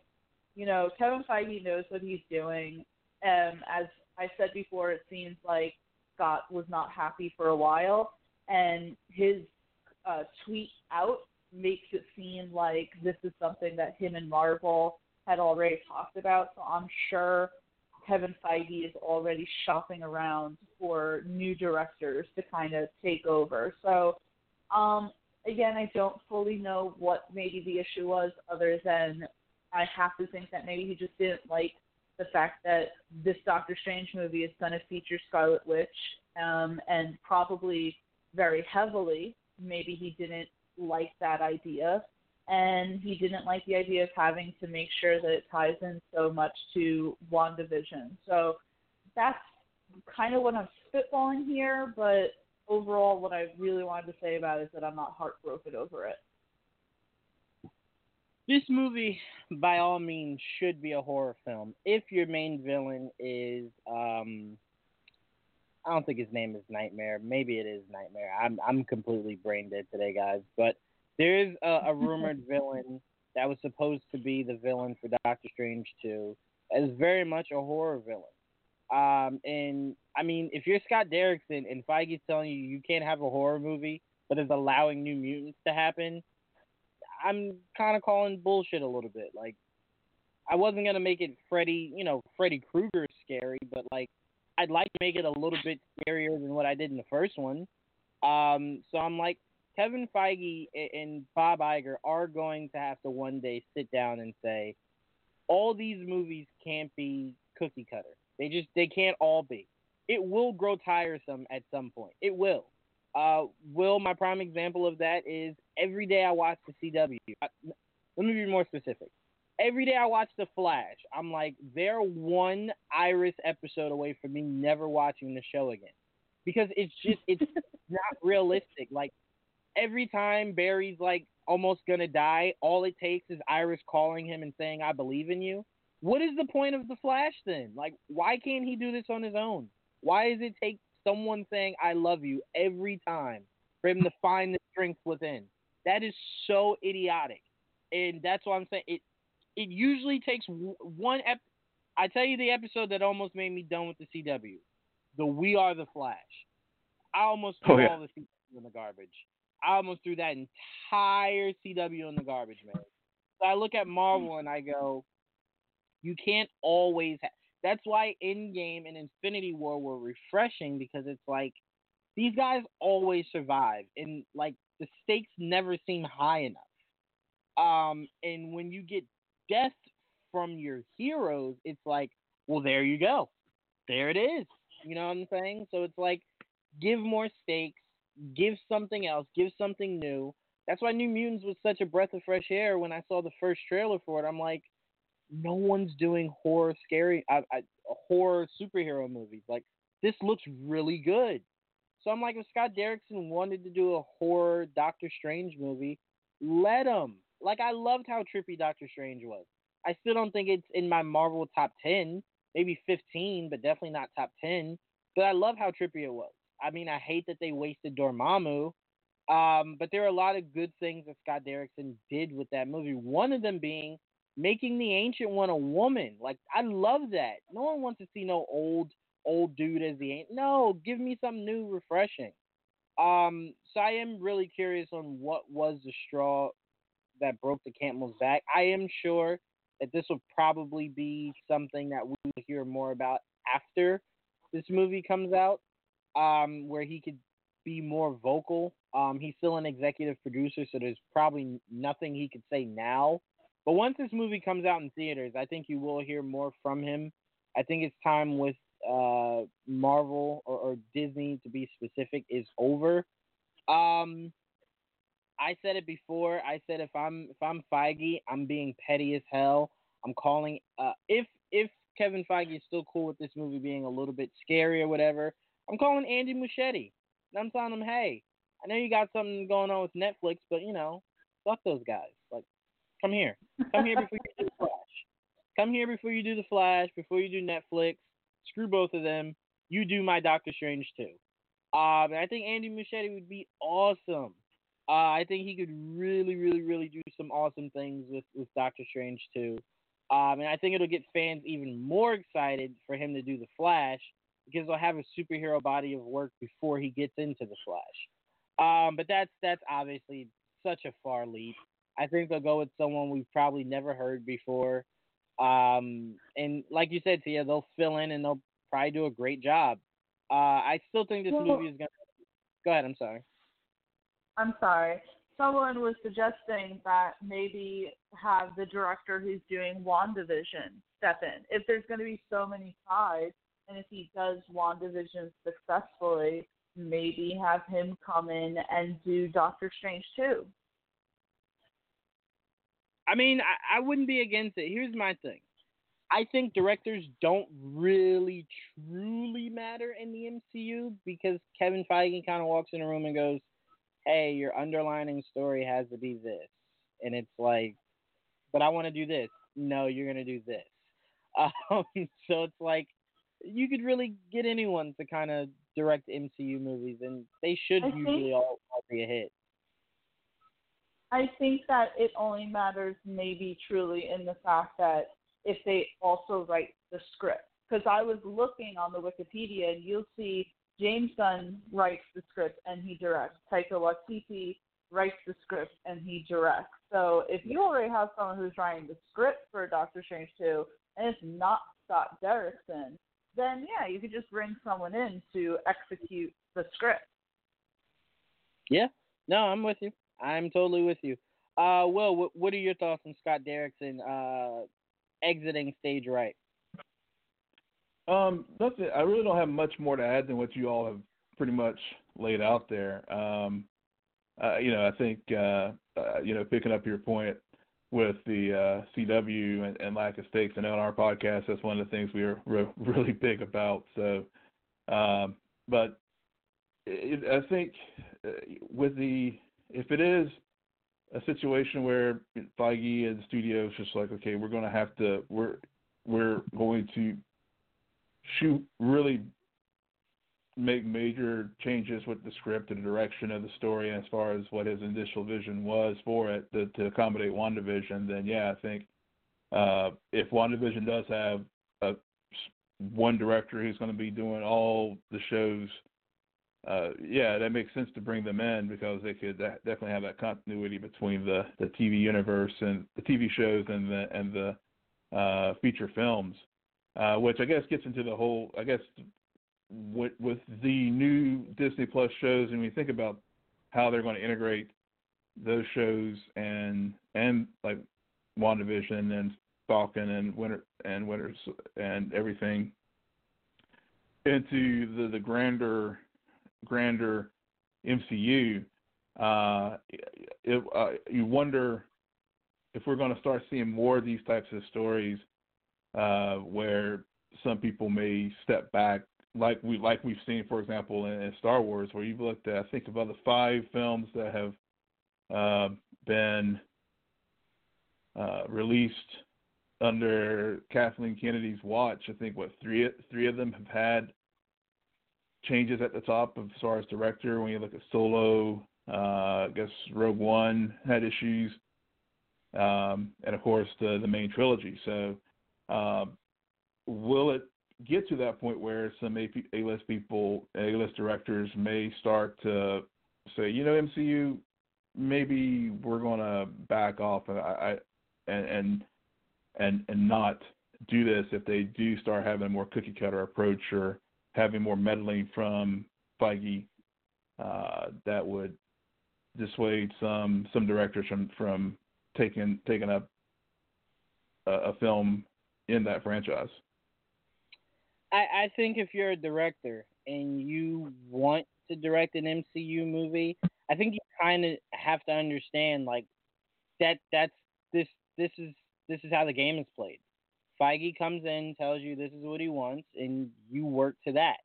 you know, Kevin Feige knows what he's doing. And as I said before, it seems like Scott was not happy for a while, and his uh, tweet out makes it seem like this is something that him and Marvel had already talked about. So I'm sure Kevin Feige is already shopping around for new directors to kind of take over. So, um, again, I don't fully know what maybe the issue was, other than I have to think that maybe he just didn't like the fact that this Doctor Strange movie is going to feature Scarlet Witch, um, and probably very heavily. Maybe he didn't like that idea and he didn't like the idea of having to make sure that it ties in so much to WandaVision. So that's kind of what I'm spitballing here, but overall, what I really wanted to say about it is that I'm not heartbroken over it. This movie, by all means, should be a horror film. If your main villain is, um, I don't think his name is Nightmare. Maybe it is Nightmare. I'm I'm completely brain dead today, guys. But there is a, a rumored villain that was supposed to be the villain for Doctor Strange 2 as very much a horror villain. Um, and I mean, if you're Scott Derrickson and Feige's telling you you can't have a horror movie, but is allowing New Mutants to happen, I'm kind of calling bullshit a little bit. Like, I wasn't gonna make it Freddy, you know, Freddy Krueger scary, but like, I'd like to make it a little bit scarier than what I did in the first one. Um, so I'm like, Kevin Feige and Bob Iger are going to have to one day sit down and say, all these movies can't be cookie cutter. They just they can't all be. It will grow tiresome at some point. It will. Uh, will my prime example of that is every day I watch the CW. I, let me be more specific. Every day I watch The Flash, I'm like, they're one Iris episode away from me never watching the show again because it's just it's not realistic. Like every time Barry's like almost gonna die, all it takes is Iris calling him and saying, "I believe in you." What is the point of the Flash then? Like, why can't he do this on his own? Why does it take someone saying "I love you" every time for him to find the strength within? That is so idiotic, and that's why I'm saying it. It usually takes one. Ep- I tell you the episode that almost made me done with the CW, the We Are the Flash. I almost oh, threw oh, yeah. all the CW in the garbage. I almost threw that entire CW in the garbage, man. So I look at Marvel and I go, you can't always. Ha-. That's why Endgame and Infinity War were refreshing because it's like these guys always survive, and like the stakes never seem high enough. Um, and when you get death from your heroes, it's like, well, there you go, there it is. You know what I'm saying? So it's like, give more stakes give something else, give something new. That's why New Mutants was such a breath of fresh air when I saw the first trailer for it. I'm like, no one's doing horror, scary, horror superhero movies. Like this looks really good. So I'm like, if Scott Derrickson wanted to do a horror Doctor Strange movie, let him. Like I loved how trippy Doctor Strange was. I still don't think it's in my Marvel top ten, maybe fifteen, but definitely not top ten. But I love how trippy it was. I mean, I hate that they wasted Dormammu, um, but there are a lot of good things that Scott Derrickson did with that movie. One of them being making the Ancient One a woman. Like, I love that. No one wants to see no old old dude as the Ancient. No, give me something new, refreshing. Um, so I am really curious on what was the straw that broke the camel's back. I am sure that this will probably be something that we will hear more about after this movie comes out um, where he could be more vocal. Um, he's still an executive producer, so there's probably nothing he could say now. But once this movie comes out in theaters, I think you will hear more from him. I think it's time with uh, Marvel or, or Disney, to be specific, is over. Um, I said it before. I said if I'm if I'm Feige, I'm being petty as hell. I'm calling uh, if if Kevin Feige is still cool with this movie being a little bit scary or whatever. I'm calling Andy Muschietti. And I'm telling him, hey, I know you got something going on with Netflix, but you know, fuck those guys. Like, come here, come here before you do the Flash. Come here before you do the Flash, before you do Netflix. Screw both of them. You do my Doctor Strange too. Um, and I think Andy Muschietti would be awesome. Uh, I think he could really, really, really do some awesome things with, with Doctor Strange too. Um, and I think it'll get fans even more excited for him to do the Flash because they'll have a superhero body of work before he gets into the Flash. Um, but that's that's obviously such a far leap. I think they'll go with someone we've probably never heard before. Um, and like you said, Tia, they'll fill in and they'll probably do a great job. Uh, I still think this Well- movie is gonna. Go ahead. I'm sorry. I'm sorry. Someone was suggesting that maybe have the director who's doing WandaVision step in. If there's going to be so many ties, and if he does WandaVision successfully, maybe have him come in and do Doctor Strange too. I mean, I, I wouldn't be against it. Here's my thing. I think directors don't really truly matter in the MCU because Kevin Feige kind of walks in a room and goes, "Hey, your underlining story has to be this," and it's like, "But I want to do this." No, you're gonna do this. Um, so it's like you could really get anyone to kind of direct MCU movies, and they should I think- usually all, all be a hit. I think that it only matters maybe truly in the fact that if they also write the script. Because I was looking on the Wikipedia and you'll see James Gunn writes the script and he directs. Taika Waititi writes the script and he directs. So if you already have someone who's writing the script for Doctor Strange 2 and it's not Scott Derrickson, then yeah, you could just bring someone in to execute the script. Yeah, no, I'm with you. I'm totally with you. Uh, Will, what, what are your thoughts on Scott Derrickson uh, exiting stage right? Um, nothing. I really don't have much more to add than what you all have pretty much laid out there. Um, uh, you know, I think uh, uh, you know, picking up your point with the uh, CW and, and lack of stakes. I know on our podcast that's one of the things we are re- really big about. So, um, but it, I think uh, with the if it is a situation where Feige and the studio is just like, okay, we're going to have to we're we're going to shoot really make major changes with the script and the direction of the story as far as what his initial vision was for it to, to accommodate WandaVision, then yeah, I think uh, if WandaVision does have a one director who's going to be doing all the shows, uh, yeah, that makes sense to bring them in because they could de- definitely have that continuity between the, the TV universe and the TV shows and the and the uh, feature films, uh, which I guess gets into the whole. I guess with with the new Disney Plus shows, and we think about how they're going to integrate those shows and and like WandaVision and Falcon and Winter and Winters and everything into the the grander grander MCU, uh, it, uh, you wonder if we're going to start seeing more of these types of stories uh, where some people may step back, like we like we've seen, for example, in, in Star Wars, where you've looked at I think about the five films that have uh, been uh, released under Kathleen Kennedy's watch. I think what three three of them have had changes at the top of as far as director. When you look at Solo, uh, I guess Rogue One had issues, um, and of course the the main trilogy. So, um, will it get to that point where some A list people, A list directors may start to say, you know, MCU, maybe we're going to back off, and I, and and and not do this if they do start having a more cookie cutter approach or having more meddling from Feige uh, that would dissuade some some directors from from taking taking up a, a film in that franchise. I, I think if you're a director and you want to direct an MCU movie, I think you kind of have to understand like that. That's this. This is this is how the game is played. Feige comes in, tells you this is what he wants, and you work to that.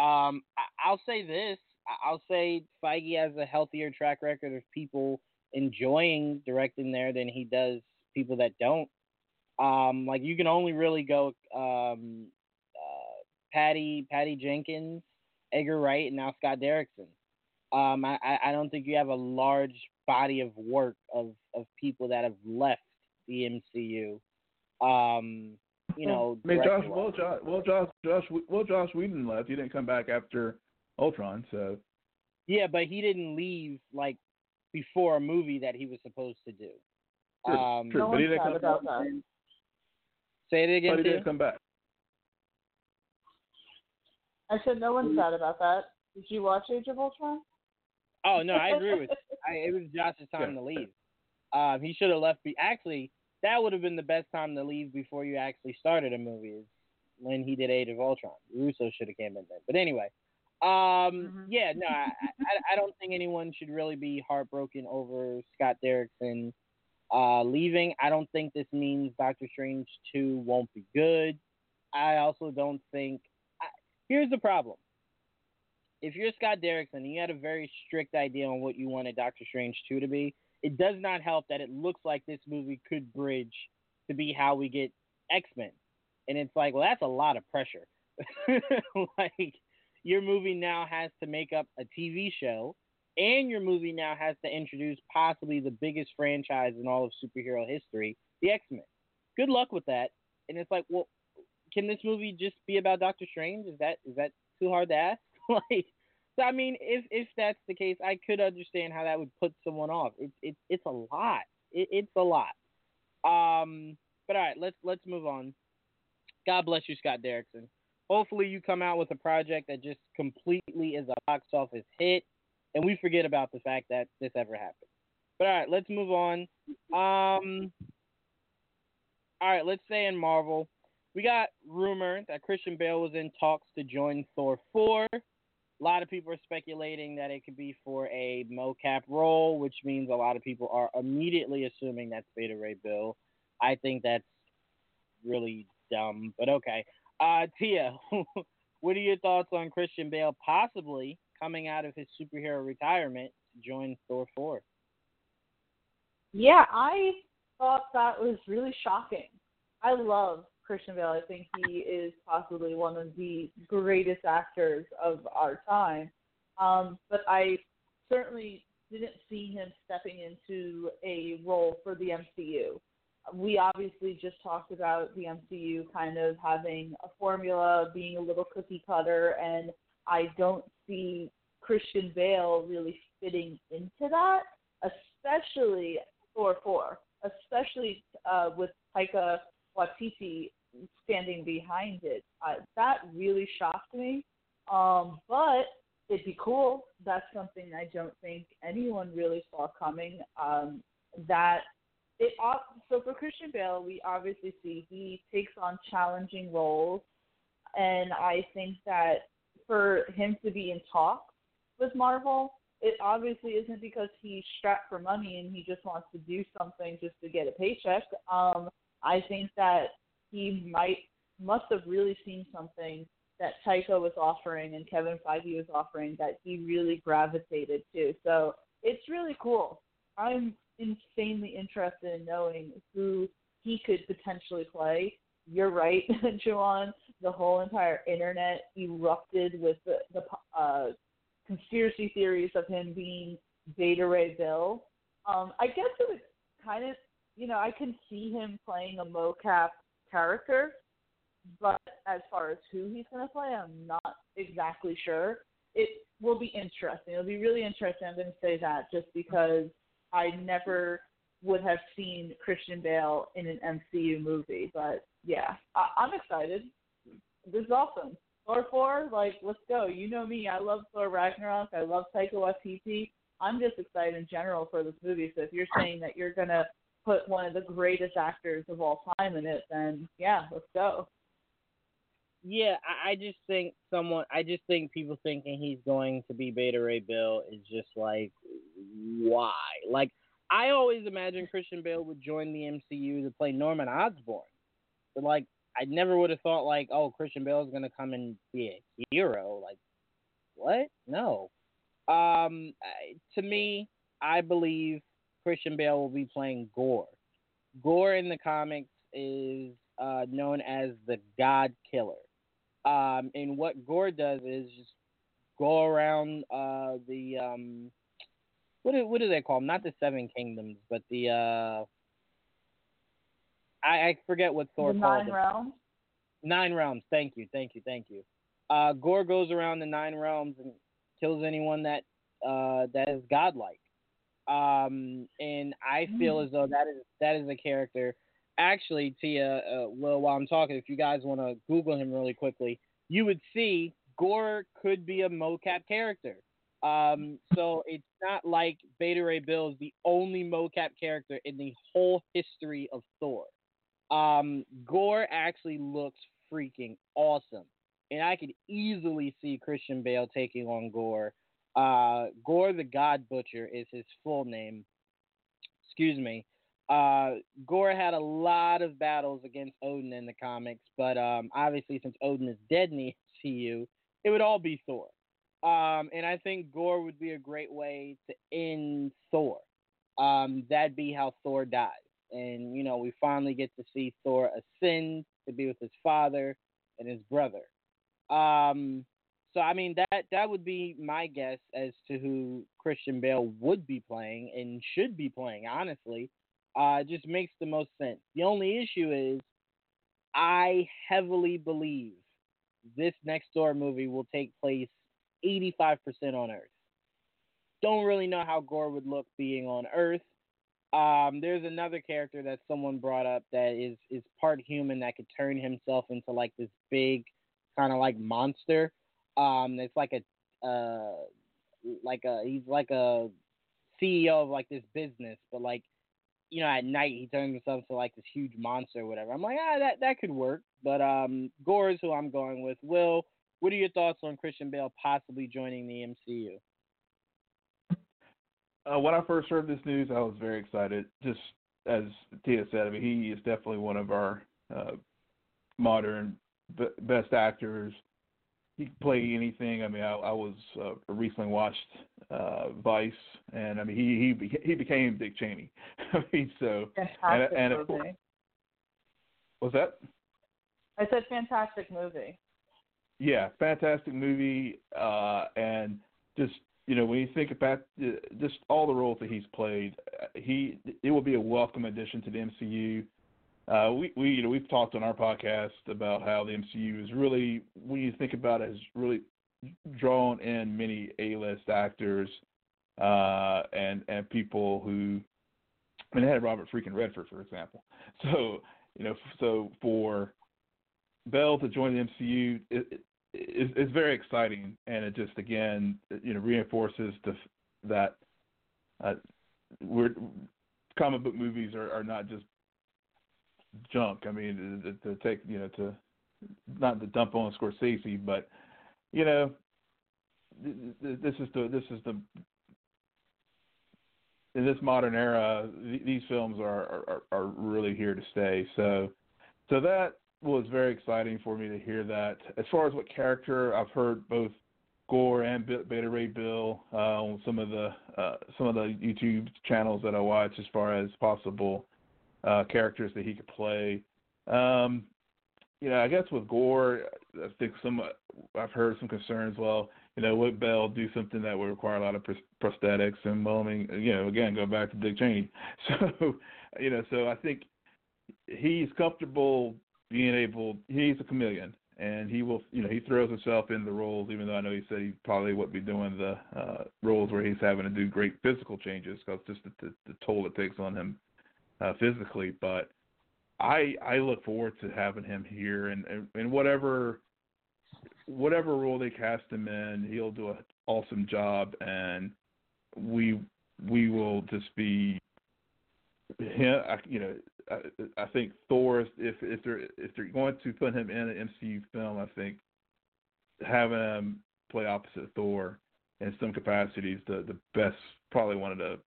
Um, I, I'll say this: I'll say Feige has a healthier track record of people enjoying directing there than he does people that don't. Um, like you can only really go um, Patty Patty Jenkins, Edgar Wright, and now Scott Derrickson. Um, I, I don't think you have a large body of work of, of people that have left the MCU. Um, you know, I mean, Josh, director-wise. well, Josh, well, Josh, Josh, well, Josh Whedon left. He didn't come back after Ultron, so Yeah, but he didn't leave like before a movie that he was supposed to do. True, um, true. No but he didn't come back. Say it But again. he didn't come back. I said no one's sad about that. Did you watch Age of Ultron? Oh no, I agree with. I, it was Josh's time Yeah. to leave. Um, he should have left. Be- actually, that would have been the best time to leave before you actually started a movie. Is when he did Age of Ultron. Russo should have came in then. But anyway, um, Mhm. yeah, no, I, I, I don't think anyone should really be heartbroken over Scott Derrickson uh, leaving. I don't think this means Doctor Strange two won't be good. I also don't think. Here's the problem. If you're Scott Derrickson and you had a very strict idea on what you wanted Doctor Strange 2 to be, it does not help that it looks like this movie could bridge to be how we get X Men. And it's like, well, that's a lot of pressure. like, your movie now has to make up a TV show, and your movie now has to introduce possibly the biggest franchise in all of superhero history, the X Men. Good luck with that. And it's like, well, can this movie just be about Doctor Strange? Is that is that too hard to ask? like, so I mean, if if that's the case, I could understand how that would put someone off. It's it's it's a lot. It, it's a lot. Um, but all right, let's let's move on. God bless you, Scott Derrickson. Hopefully, you come out with a project that just completely is a box office hit, and we forget about the fact that this ever happened. But all right, let's move on. Um, all right, let's say in Marvel, we got rumor that Christian Bale was in talks to join Thor 4. A lot of people are speculating that it could be for a mocap role, which means a lot of people are immediately assuming that's Beta Ray Bill. I think that's really dumb, but okay. Uh, Tia, what are your thoughts on Christian Bale possibly coming out of his superhero retirement to join Thor 4? Yeah, I thought that was really shocking. I love Christian Bale. I think he is possibly one of the greatest actors of our time. Um, but I certainly didn't see him stepping into a role for the MCU. We obviously just talked about the MCU kind of having a formula, being a little cookie cutter, and I don't see Christian Bale really fitting into that, especially Thor 4, especially uh, with Taika Waititi standing behind it. Uh, that really shocked me. Um, but it'd be cool. That's something I don't think anyone really saw coming. Um, that it so for Christian Bale, we obviously see he takes on challenging roles, and I think that for him to be in talks with Marvel, it obviously isn't because he's strapped for money and he just wants to do something just to get a paycheck. Um, I think that he might must have really seen something that Taika was offering and Kevin Feige was offering that he really gravitated to. So it's really cool. I'm insanely interested in knowing who he could potentially play. You're right, Juwan. The whole entire internet erupted with the, the uh, conspiracy theories of him being Beta Ray Bill. Um, I guess it was kind of, you know, I can see him playing a mocap character, but as far as who he's going to play, I'm not exactly sure. It will be interesting. It'll be really interesting. I'm going to say that just because I never would have seen Christian Bale in an MCU movie. But yeah, I- I'm excited. This is awesome. Thor 4, like, let's go. You know me. I love Thor Ragnarok. I love Taika Waititi. I'm just excited in general for this movie. So if you're saying that you're going to put one of the greatest actors of all time in it, then yeah, let's go. Yeah, I, I just think someone. I just think people thinking he's going to be Beta Ray Bill is just like, why? Like, I always imagined Christian Bale would join the MCU to play Norman Osborn, but like, I never would have thought like, oh, Christian Bale is gonna come and be a hero. Like, what? No. Um, to me, I believe Christian Bale will be playing Gorr. Gorr in the comics is uh, known as the God Killer. Um, and what Gorr does is just go around uh, the um, what do, what do they call them? Not the Seven Kingdoms, but the uh, I, I forget what Thor the called nine them. realms. Nine realms. Thank you, thank you, thank you. Uh, Gorr goes around the nine realms and kills anyone that uh, that is godlike. Um, and I feel as though that is that is a character. Actually, Tia, uh, while I'm talking, if you guys want to Google him really quickly, you would see Gorr could be a mocap character. Um, so it's not like Beta Ray Bill is the only mocap character in the whole history of Thor. Um, Gorr actually looks freaking awesome, and I could easily see Christian Bale taking on Gorr. Uh, Gorr the God Butcher is his full name. Excuse me. Uh, Gorr had a lot of battles against Odin in the comics, but um, obviously since Odin is dead in the MCU, it would all be Thor. Um, and I think Gorr would be a great way to end Thor. Um, that'd be how Thor dies. And, you know, we finally get to see Thor ascend to be with his father and his brother. Um, so I mean that that would be my guess as to who Christian Bale would be playing and should be playing. Honestly, uh, just makes the most sense. The only issue is I heavily believe this next Thor movie will take place 85% on Earth. Don't really know how Gorr would look being on Earth. Um, there's another character that someone brought up that is is part human that could turn himself into like this big kind of like monster. Um, it's like a uh, like a he's like a CEO of like this business, but like you know at night he turns himself into like this huge monster or whatever. I'm like ah that that could work, but um, Gorr is who I'm going with. Will, what are your thoughts on Christian Bale possibly joining the MCU? Uh, when I first heard this news, I was very excited. Just as Tia said, I mean, he is definitely one of our uh, modern b- best actors. He can play anything. I mean, I, I was uh, recently watched uh, Vice, and I mean, he he he became Dick Cheney. I mean, so Fantastic and of movie. course- what's that? I said fantastic movie. Yeah, fantastic movie, uh, and just you know when you think about uh, just all the roles that he's played, uh, he it will be a welcome addition to the MCU. Uh, we we you know we've talked on our podcast about how the MCU is really when you think about it has really drawn in many A-list actors uh, and and people who I mean they had Robert freaking Redford for example. So you know so for Bale to join the MCU it, it, is very exciting, and it just again you know reinforces the that uh, we're comic book movies are, are not just junk. I mean to, to take you know to not to dump on Scorsese, but you know th- th- this is the this is the in this modern era, these films are, are are really here to stay. So, so that was very exciting for me to hear that. As far as what character, I've heard both Gorr and Be- Beta Ray Bill uh, on some of the uh, some of the YouTube channels that I watch, as far as possible uh, characters that he could play. Um, you know, I guess with Gorr, I think some I've heard some concerns. Well, you know, would Bale do something that would require a lot of pros- prosthetics? And well, I mean, you know, again, go back to Dick Cheney. So, you know, so I think he's comfortable being able. He's a chameleon, and he will, you know, he throws himself in the roles. Even though I know he said he probably wouldn't be doing the uh, roles where he's having to do great physical changes because just the, the, the toll it takes on him uh, physically. But I I look forward to having him here, and and, and whatever whatever role they cast him in, he'll do an awesome job, and we we will just be him. You know, I, I think Thor. If if they're if they're going to put him in an MCU film, I think having him play opposite Thor in some capacities the the best probably one of the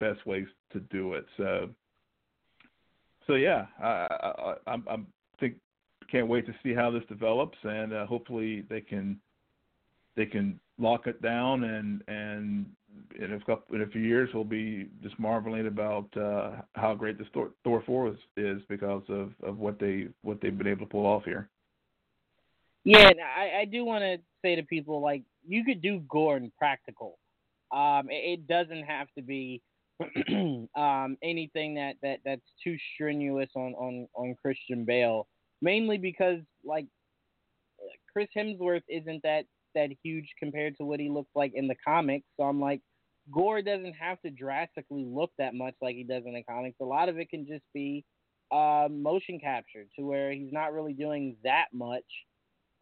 best ways to do it. So so yeah, I I, I think can't wait to see how this develops, and uh, hopefully they can they can lock it down and and in a couple in a few years we'll be just marveling about uh, how great the Thor, Thor four is, is because of of what they what they've been able to pull off here. Yeah, I, I do want to say to people like you could do Gorr and practical. Um, it, it doesn't have to be um, anything that, that that's too strenuous on, on, on Christian Bale. Mainly because like Chris Hemsworth isn't that that huge compared to what he looks like in the comics. So I'm like, Gorr doesn't have to drastically look that much like he does in the comics. A lot of it can just be uh, motion capture to where he's not really doing that much.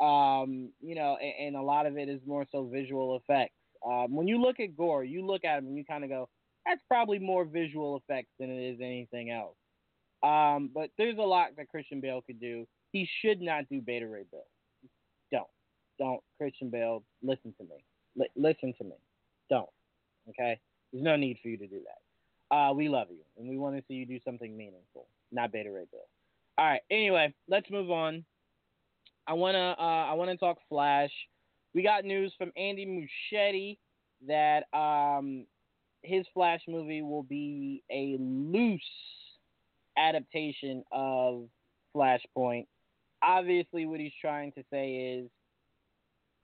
Um, you know, and, and, a lot of it is more so visual effects. Um, when you look at Gorr, you look at him and you kind of go, that's probably more visual effects than it is anything else. Um, but there's a lot that Christian Bale could do. He should not do Beta Ray Bill. Don't, don't Christian Bale. Listen to me. L- listen to me. Don't. Okay. There's no need for you to do that. Uh, we love you and we want to see you do something meaningful, not Beta Ray Bill. All right. Anyway, let's move on. I wanna uh, I wanna talk Flash. We got news from Andy Muschietti that um, his Flash movie will be a loose adaptation of Flashpoint. Obviously, what he's trying to say is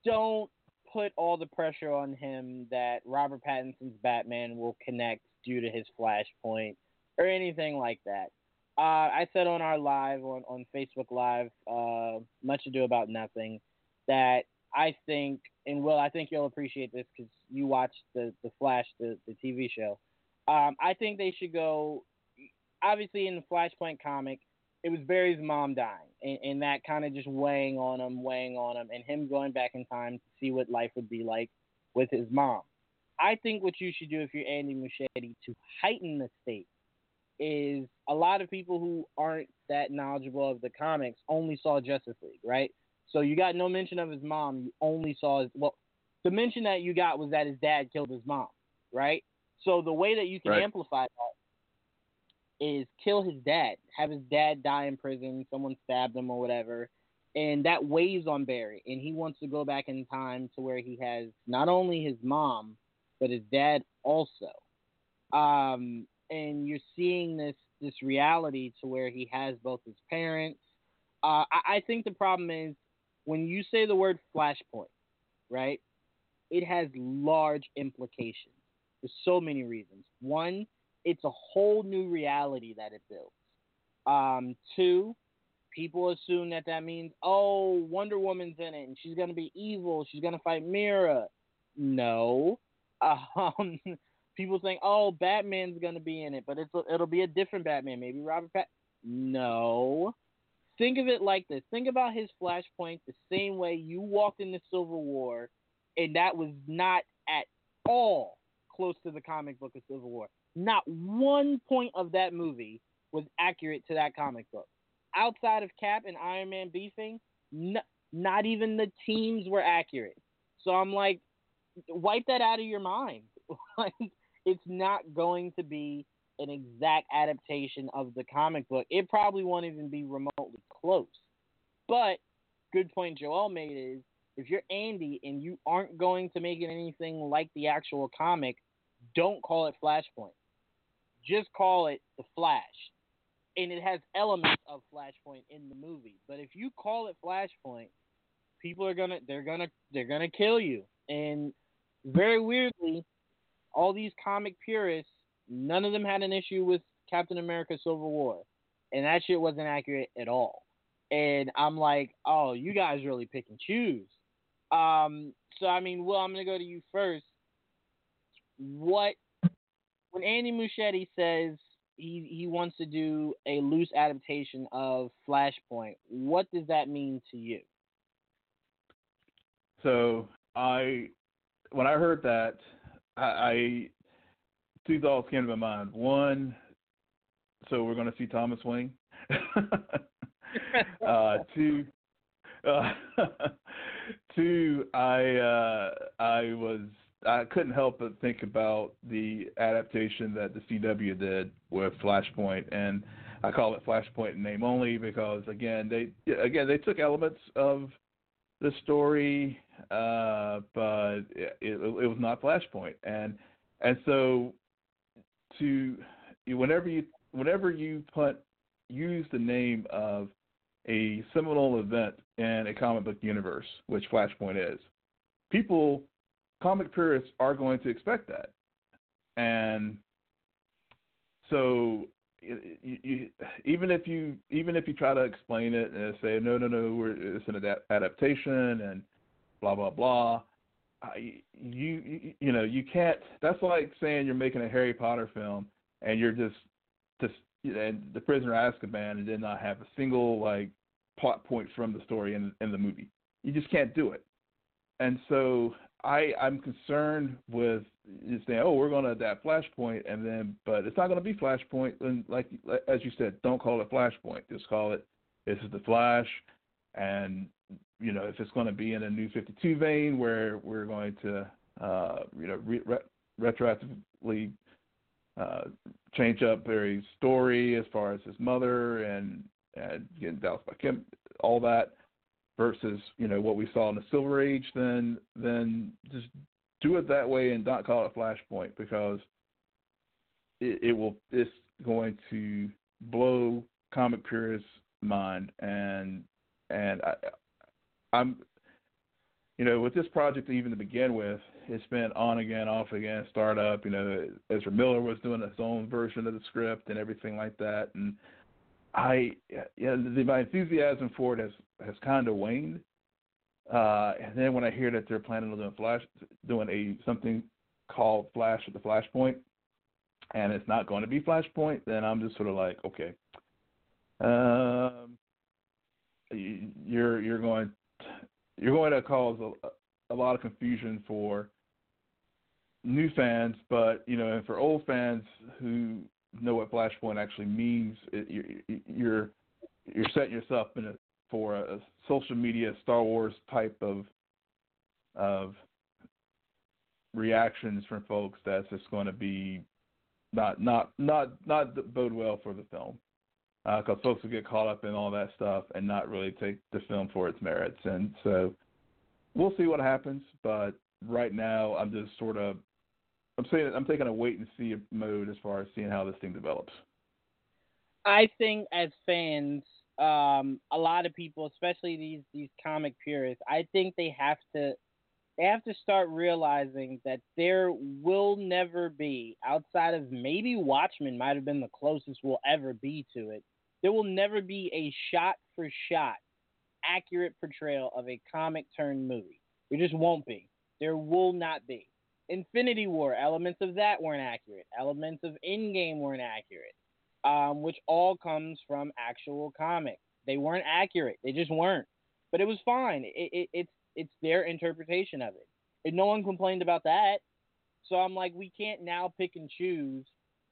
don't put all the pressure on him that Robert Pattinson's Batman will connect due to his Flashpoint or anything like that. Uh, I said on our live on, on Facebook Live, uh, much ado about nothing, that I think, and Will, I think you'll appreciate this because you watched the the Flash, the the TV show. Um, I think they should go. Obviously, in the Flashpoint comic, it was Barry's mom dying, and, and that kind of just weighing on him, weighing on him, and him going back in time to see what life would be like with his mom. I think what you should do if you're Andy Muschietti to heighten the stakes is a lot of people who aren't that knowledgeable of the comics only saw Justice League, right? So you got no mention of his mom. You only saw his well, the mention that you got was that his dad killed his mom, right? So the way that you can right. amplify that is kill his dad, have his dad die in prison, someone stabbed him or whatever, and that weighs on Barry, and he wants to go back in time to where he has not only his mom but his dad also. Um, and you're seeing this this reality to where he has both his parents. Uh, I, I think the problem is when you say the word flashpoint, right? It has large implications for so many reasons. One, it's a whole new reality that it builds. Um, two, people assume that that means, oh, Wonder Woman's in it and she's going to be evil. She's going to fight Mera. No. Um, people think, oh, Batman's going to be in it, but it's it'll be a different Batman. Maybe Robert Pat. No. Think of it like this. Think about his Flashpoint the same way you walked in the Civil War, and that was not at all close to the comic book of Civil War. Not one point of that movie was accurate to that comic book. Outside of Cap and Iron Man beefing, not even the teams were accurate. So I'm like, wipe that out of your mind. like, it's not going to be an exact adaptation of the comic book. It probably won't even be remotely close. But good point Joel made is if you're Andy and you aren't going to make it anything like the actual comic, don't call it Flashpoint. Just call it the Flash. And it has elements of Flashpoint in the movie. But if you call it Flashpoint, people are gonna they're gonna they're gonna kill you. And very weirdly, all these comic purists None of them had an issue with Captain America Civil War. And that shit wasn't accurate at all. And I'm like, oh, you guys really pick and choose. Um, so I mean, well, I'm gonna go to you first. What when Andy Muschietti says he he wants to do a loose adaptation of Flashpoint, what does that mean to you? So I when I heard that, I, two thoughts came to my mind. One, so we're going to see Thomas Wayne. uh, two, uh, two, I uh, I was I couldn't help but think about the adaptation that the CW did with Flashpoint, and I call it Flashpoint in name only because again they again they took elements of the story, uh, but it, it, it was not Flashpoint, and and so to whenever you whenever you put use the name of a seminal event in a comic book universe, which Flashpoint is, people, comic purists are going to expect that, and so you, you, even if you even if you try to explain it and say no no no it's an adap- adaptation and blah blah blah I, you, you you know you can't that's like saying you're making a Harry Potter film and you're just just and the prisoner of Azkaban and did not have a single like plot point from the story in in the movie you just can't do it and so I I'm concerned with saying, oh, we're going to adapt Flashpoint, and then, but it's not going to be Flashpoint. And like as you said, don't call it Flashpoint. Just call it this is the Flash, and you know if it's going to be in a New 52 vein where we're going to uh, you know re- retroactively uh, change up Barry's story as far as his mother and and getting doused by Kim, all that versus you know what we saw in the Silver Age, then then just do it that way and not call it a Flashpoint because it, it will it's going to blow comic purists' mind. And and I, I'm you know with this project even to begin with it's been on again off again startup you know Ezra Miller was doing his own version of the script and everything like that. And I yeah, the, my enthusiasm for it has has kind of waned. Uh, and then when I hear that they're planning on doing Flash, doing a something called Flash at the Flashpoint, and it's not going to be Flashpoint, then I'm just sort of like, okay, um, you're you're going you're going to cause a, a lot of confusion for new fans, but you know, and for old fans who know what Flashpoint actually means, it, you're, you're you're setting yourself in a, for a, a social media Star Wars type of of reactions from folks that's just going to be not not not not bode well for the film. Because uh, folks will get caught up in all that stuff and not really take the film for its merits. And so we'll see what happens but right now i'm just sort of I'm saying I'm taking a wait and see mode as far as seeing how this thing develops. I think as fans, um, a lot of people, especially these these comic purists, I think they have to they have to start realizing that there will never be outside of maybe Watchmen might have been the closest we'll ever be to it. There will never be a shot for shot accurate portrayal of a comic turned movie. There just won't be. There will not be. Infinity War, elements of that weren't accurate. Elements of Endgame weren't accurate, um, which all comes from actual comics. They weren't accurate. They just weren't. But it was fine. It, it, it's it's their interpretation of it. And no one complained about that. So I'm like, we can't now pick and choose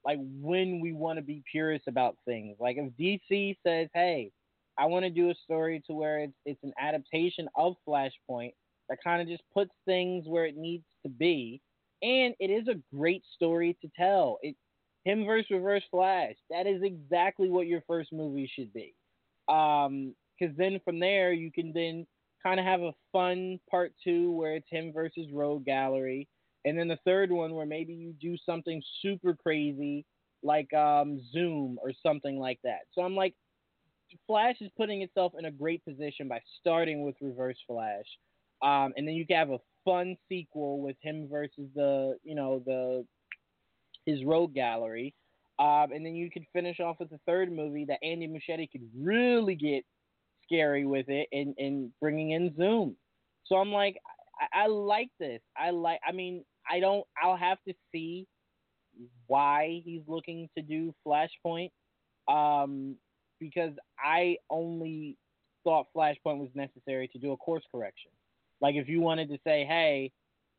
like when we want to be purist about things. Like if DC says, "Hey, I want to do a story to where it's it's an adaptation of Flashpoint that kind of just puts things where it needs to be," and it is a great story to tell. It him versus Reverse Flash. That is exactly what your first movie should be. Um, because then from there you can then kind of have a fun part two where it's him versus Rogue Gallery, and then the third one where maybe you do something super crazy like um Zoom or something like that. So I'm like, Flash is putting itself in a great position by starting with Reverse Flash. Um, and then you can have a fun sequel with him versus the you know the his rogue gallery. Um, and then you could finish off with the third movie that Andy Muschietti could really get scary with it and, and bringing in Zoom. So I'm like, I, I like this. I like. I mean, I don't. I'll have to see why he's looking to do Flashpoint, um, because I only thought Flashpoint was necessary to do a course correction. Like if you wanted to say, hey,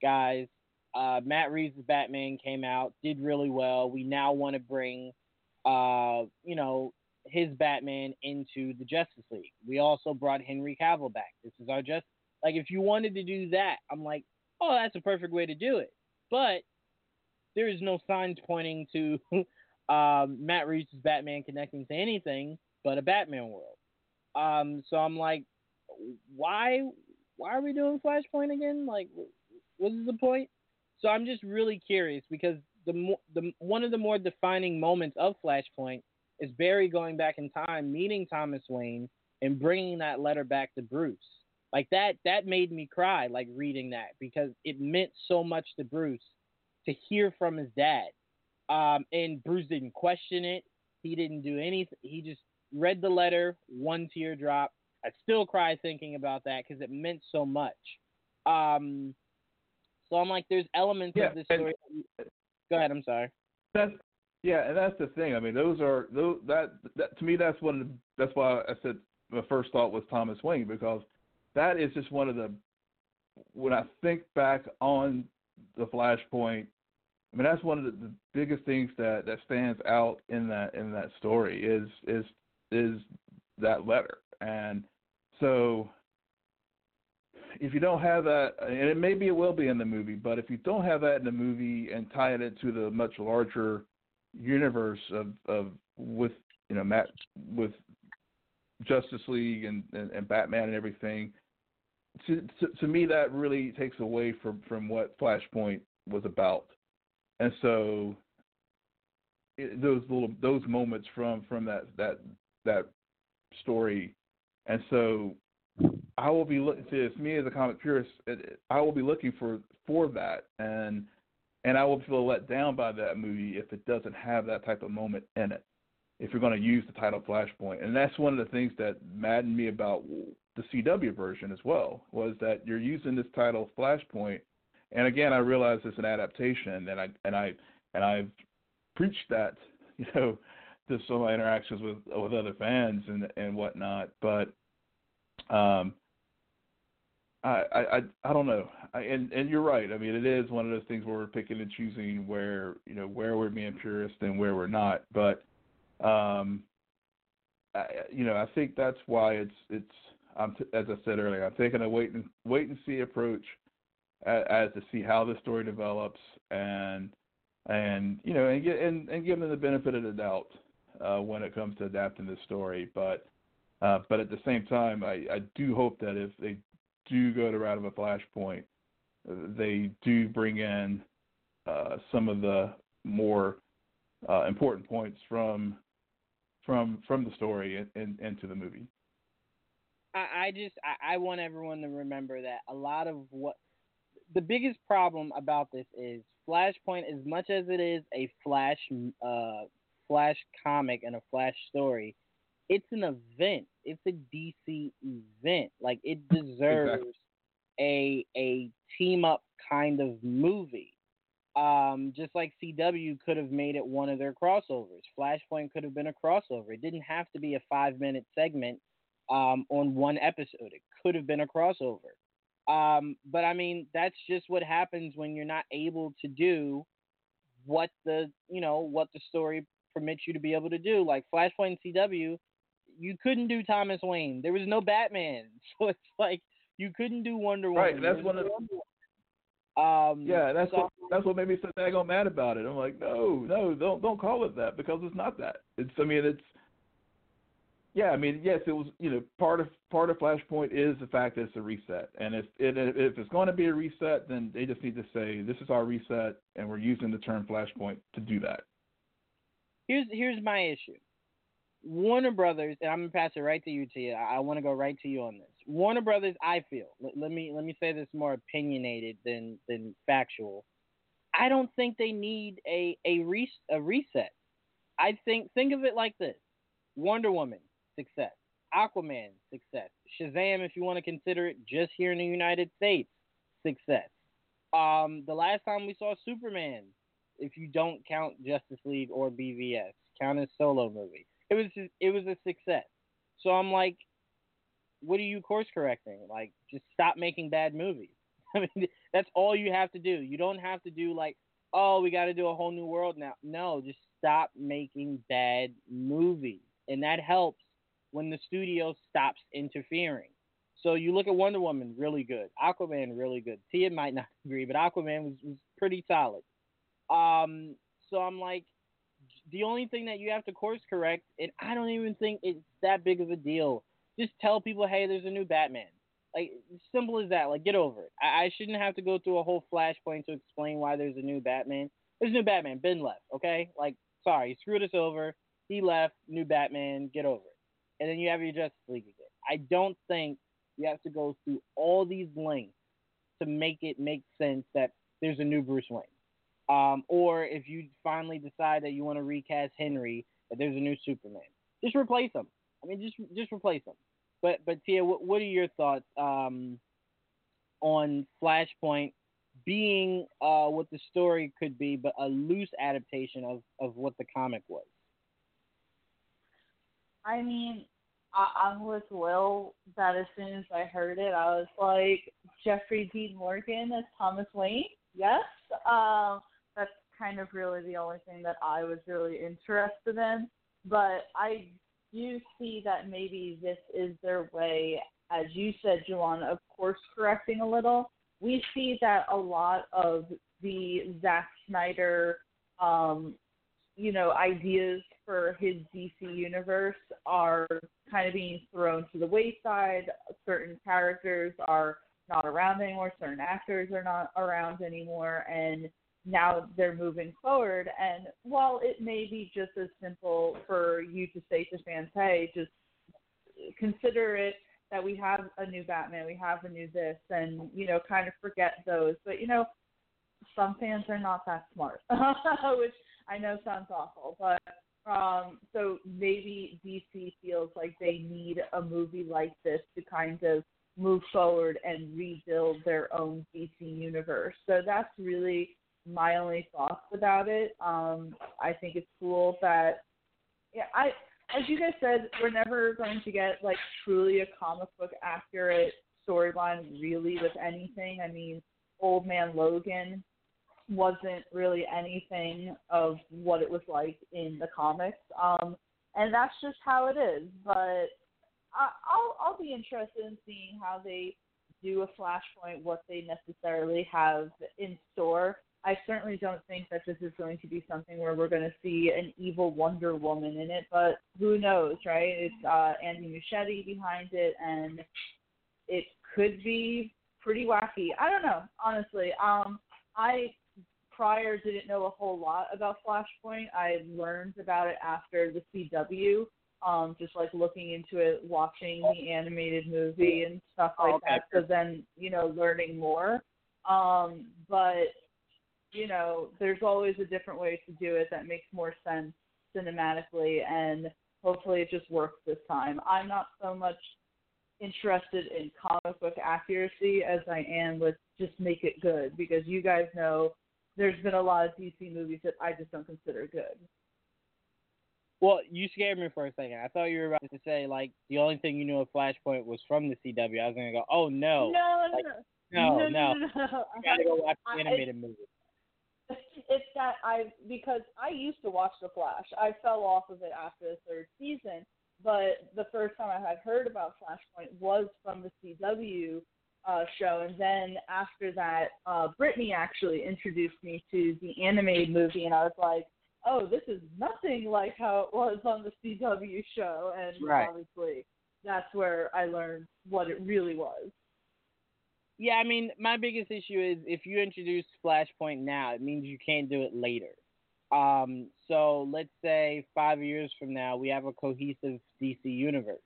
guys, uh, Matt Reeves' Batman came out, did really well. We now want to bring, uh, you know, his Batman into the Justice League. We also brought Henry Cavill back. This is our just like if you wanted to do that, I'm like, oh, that's a perfect way to do it. But there is no signs pointing to um, Matt Reeves' Batman connecting to anything but a Batman world. Um, so I'm like, why why are we doing Flashpoint again? Like, what is the point? So I'm just really curious because the mo- the one of the more defining moments of Flashpoint is Barry going back in time, meeting Thomas Wayne, and bringing that letter back to Bruce. Like that that made me cry like reading that because it meant so much to Bruce to hear from his dad. Um, and Bruce didn't question it. He didn't do anything. He just read the letter, one tear drop. I still cry thinking about that because it meant so much. Um, so I'm like, there's elements Yeah, of this and- story. Go ahead. I'm sorry. That's yeah, and that's the thing. I mean, those are those that that to me that's one of the that's why I said my first thought was Thomas Wayne because that is just one of the when I think back on the Flashpoint. I mean, that's one of the, the biggest things that that stands out in that in that story is is is that letter, and so if you don't have that, and it maybe it will be in the movie, but if you don't have that in the movie and tie it into the much larger universe of of with you know Matt with Justice League and and, and Batman and everything, to, to to me that really takes away from from what Flashpoint was about, and so it, those little those moments from from that that that story, and so I will be looking to me as a comic purist. It, I will be looking for for that, and and I will feel let down by that movie if it doesn't have that type of moment in it. If you're going to use the title Flashpoint, and that's one of the things that maddened me about the CW version as well was that you're using this title Flashpoint, and again I realize it's an adaptation, and I and I and I've preached that you know to some of my interactions with with other fans and and whatnot, but um, I, I I don't know. I, and and you're right. I mean, it is one of those things where we're picking and choosing where you know where we're being purist and where we're not. But um, I, you know, I think that's why it's it's. I'm t- as I said earlier, I'm taking a wait and wait and see approach as, as to see how the story develops and and you know and get and, and give them the benefit of the doubt uh, when it comes to adapting this story. But uh, but at the same time, I, I do hope that if they do go the route of a flashpoint, they do bring in uh, some of the more uh, important points from from from the story in, into the movie. I, I just I, I want everyone to remember that a lot of what the biggest problem about this is Flashpoint, as much as it is a Flash uh, Flash comic and a Flash story, it's an event. It's a DC event. Like it deserves Exactly. a a team up kind of movie. Um, just like CW could have made it one of their crossovers. Flashpoint could have been a crossover. It didn't have to be a five minute segment um, on one episode. It could have been a crossover. Um, but I mean, that's just what happens when you're not able to do what the you know what the story permits you to be able to do. Like Flashpoint and CW, you couldn't do Thomas Wayne. There was no Batman, so it's like you couldn't do Wonder Woman. Right, that's one of Woman. Um, Yeah, that's so- what that's what made me so daggone mad about it. I'm like, no, no, don't don't call it that because it's not that. It's I mean it's yeah, I mean yes, it was you know part of part of Flashpoint is the fact that it's a reset, and if it, if it's going to be a reset, then they just need to say this is our reset, and we're using the term Flashpoint to do that. Here's here's my issue. Warner Brothers, and I'm gonna pass it right to you, Tia. I, I want to go right to you on this. Warner Brothers, I feel. Let, let me let me say this more opinionated than than factual. I don't think they need a a, re, a reset. I think think of it like this: Wonder Woman, success. Aquaman, success. Shazam, if you want to consider it, just here in the United States, success. Um, the last time we saw Superman, if you don't count Justice League or BVS, count as solo movie. It was it was a success. So I'm like, what are you course correcting? Like, just stop making bad movies. I mean, that's all you have to do. You don't have to do like, oh, we got to do a whole new world now. No, just stop making bad movies, and that helps when the studio stops interfering. So you look at Wonder Woman, really good. Aquaman, really good. Tia might not agree, but Aquaman was, was pretty solid. Um, so I'm like, the only thing that you have to course correct, and I don't even think it's that big of a deal. Just tell people, hey, there's a new Batman. Like simple as that. Like get over it. I, I shouldn't have to go through a whole flashpoint to explain why there's a new Batman. There's a new Batman. Ben left. Okay. Like sorry, he screwed us over. He left. New Batman. Get over it. And then you have your Justice League again. I don't think you have to go through all these lengths to make it make sense that there's a new Bruce Wayne. Um, or if you finally decide that you want to recast Henry, that there's a new Superman, just replace him. I mean, just just replace him. But but Tia, what, what are your thoughts um, on Flashpoint being uh, what the story could be, but a loose adaptation of, of what the comic was? I mean, I, I'm with Will that as soon as I heard it, I was like, Jeffrey Dean Morgan as Thomas Wayne? Yes. Um, kind of really the only thing that I was really interested in. But I do see that maybe this is their way, as you said, Juwan, of course correcting a little. We see that a lot of the Zack Snyder, um, you know, ideas for his DC universe are kind of being thrown to the wayside. Certain characters are not around anymore. Certain actors are not around anymore, and now they're moving forward. And while it may be just as simple for you to say to fans, hey, just consider it that we have a new Batman, we have a new this, and, you know, kind of forget those. But, you know, some fans are not that smart, which I know sounds awful, but um, so maybe DC feels like they need a movie like this to kind of move forward and rebuild their own DC universe. So that's really my only thoughts about it. Um, I think it's cool that yeah, I as you guys said, we're never going to get like truly a comic book accurate storyline really with anything. I mean, Old Man Logan wasn't really anything of what it was like in the comics. Um, and that's just how it is. But I, I'll I'll be interested in seeing how they do a flashpoint, what they necessarily have in store. I certainly don't think that this is going to be something where we're going to see an evil Wonder Woman in it, but who knows, right? It's uh, Andy Muschietti behind it, and it could be pretty wacky. I don't know, honestly. Um, I prior didn't know a whole lot about Flashpoint. I learned about it after the CW, um, just like looking into it, watching the animated movie and stuff like okay. that. So then, you know, learning more. Um, but you know, there's always a different way to do it that makes more sense cinematically, and hopefully it just works this time. I'm not so much interested in comic book accuracy as I am with just make it good because you guys know there's been a lot of DC movies that I just don't consider good. Well, you scared me for a second. I thought you were about to say like the only thing you knew of Flashpoint was from the CW. I was gonna go, oh no, No, Like, no, no, no, no. no, no, gotta go watch the animated movie. It's that I because I used to watch The Flash. I fell off of it after the third season, but the first time I had heard about Flashpoint was from the CW uh, show, and then after that, uh, Brittany actually introduced me to the animated movie, and I was like, "Oh, this is nothing like how it was on the CW show," and Right. obviously that's where I learned what it really was. Yeah, I mean, my biggest issue is if you introduce Flashpoint now, it means you can't do it later. Um, so let's say five years from now, we have a cohesive DC universe,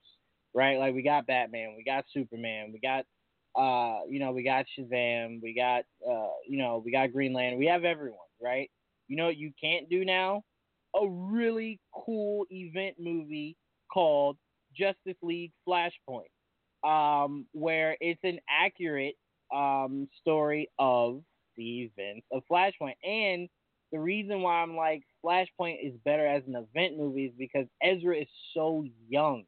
right? Like we got Batman, we got Superman, we got, uh, you know, we got Shazam, we got, uh, you know, we got Green Lantern, we have everyone, right? You know what you can't do now? A really cool event movie called Justice League Flashpoint um, where it's an accurate um, story of the events of Flashpoint. And the reason why I'm like Flashpoint is better as an event movie is because Ezra is so young.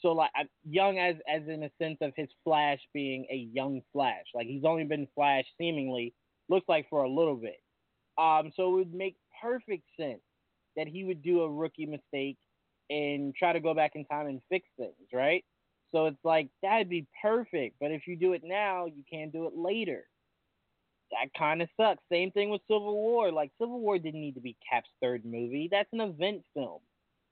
So like young as as in a sense of his Flash being a young Flash. Like he's only been Flash seemingly looks like for a little bit. Um, so it would make perfect sense that he would do a rookie mistake and try to go back in time and fix things, right? So it's like that'd be perfect. But if you do it now, you can't do it later. That kind of sucks. Same thing with Civil War. Like Civil War didn't need to be Cap's third movie. That's an event film.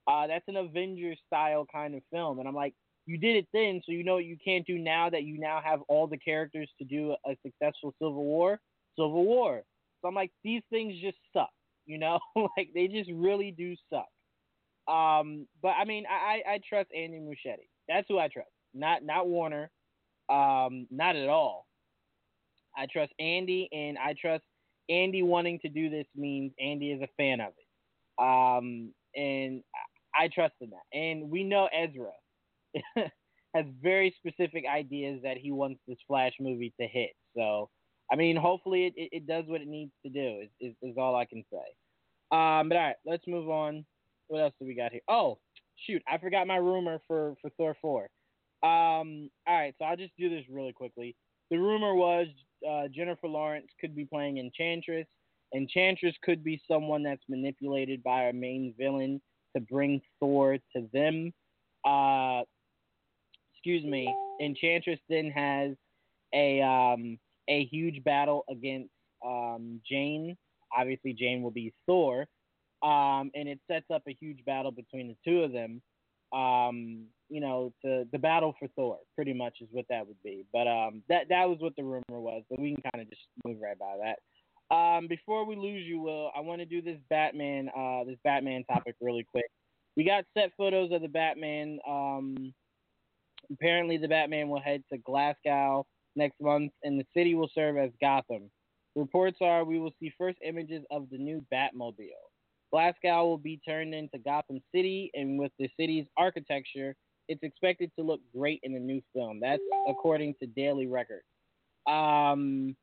Uh, that's an Avengers style kind of film. And I'm like, you did it then, so you know what you can't do now that you now have all the characters to do a successful Civil War. Civil War. So I'm like, these things just suck, you know, like they just really do suck. Um, but I mean, I, I trust Andy Muschietti. That's who I trust. Not not Warner. Um, not at all. I trust Andy, and I trust Andy wanting to do this means Andy is a fan of it. Um, and I trust in that. And we know Ezra has very specific ideas that he wants this Flash movie to hit. So, I mean, hopefully it, it, it does what it needs to do. Is, is, is all I can say. Um, but all right, let's move on. What else do we got here? Oh, shoot, I forgot my rumor for for Thor four. Um, all right, so I'll just do this really quickly. The rumor was uh, Jennifer Lawrence could be playing Enchantress. Enchantress could be someone that's manipulated by our main villain to bring Thor to them. Uh, excuse me, Enchantress then has a um, a huge battle against um, Jane. Obviously, Jane will be Thor, um, and it sets up a huge battle between the two of them. Um, you know, to the battle for Thor, pretty much is what that would be. But um, that that was what the rumor was. But we can kind of just move right by that. Um, before we lose you, Will, I want to do this Batman, uh, this Batman topic really quick. We got set photos of the Batman. Um, apparently, the Batman will head to Glasgow next month, and the city will serve as Gotham. Reports are we will see first images of the new Batmobile. Glasgow will be turned into Gotham City, and with the city's architecture, it's expected to look great in the new film. That's according to Daily Record. Um,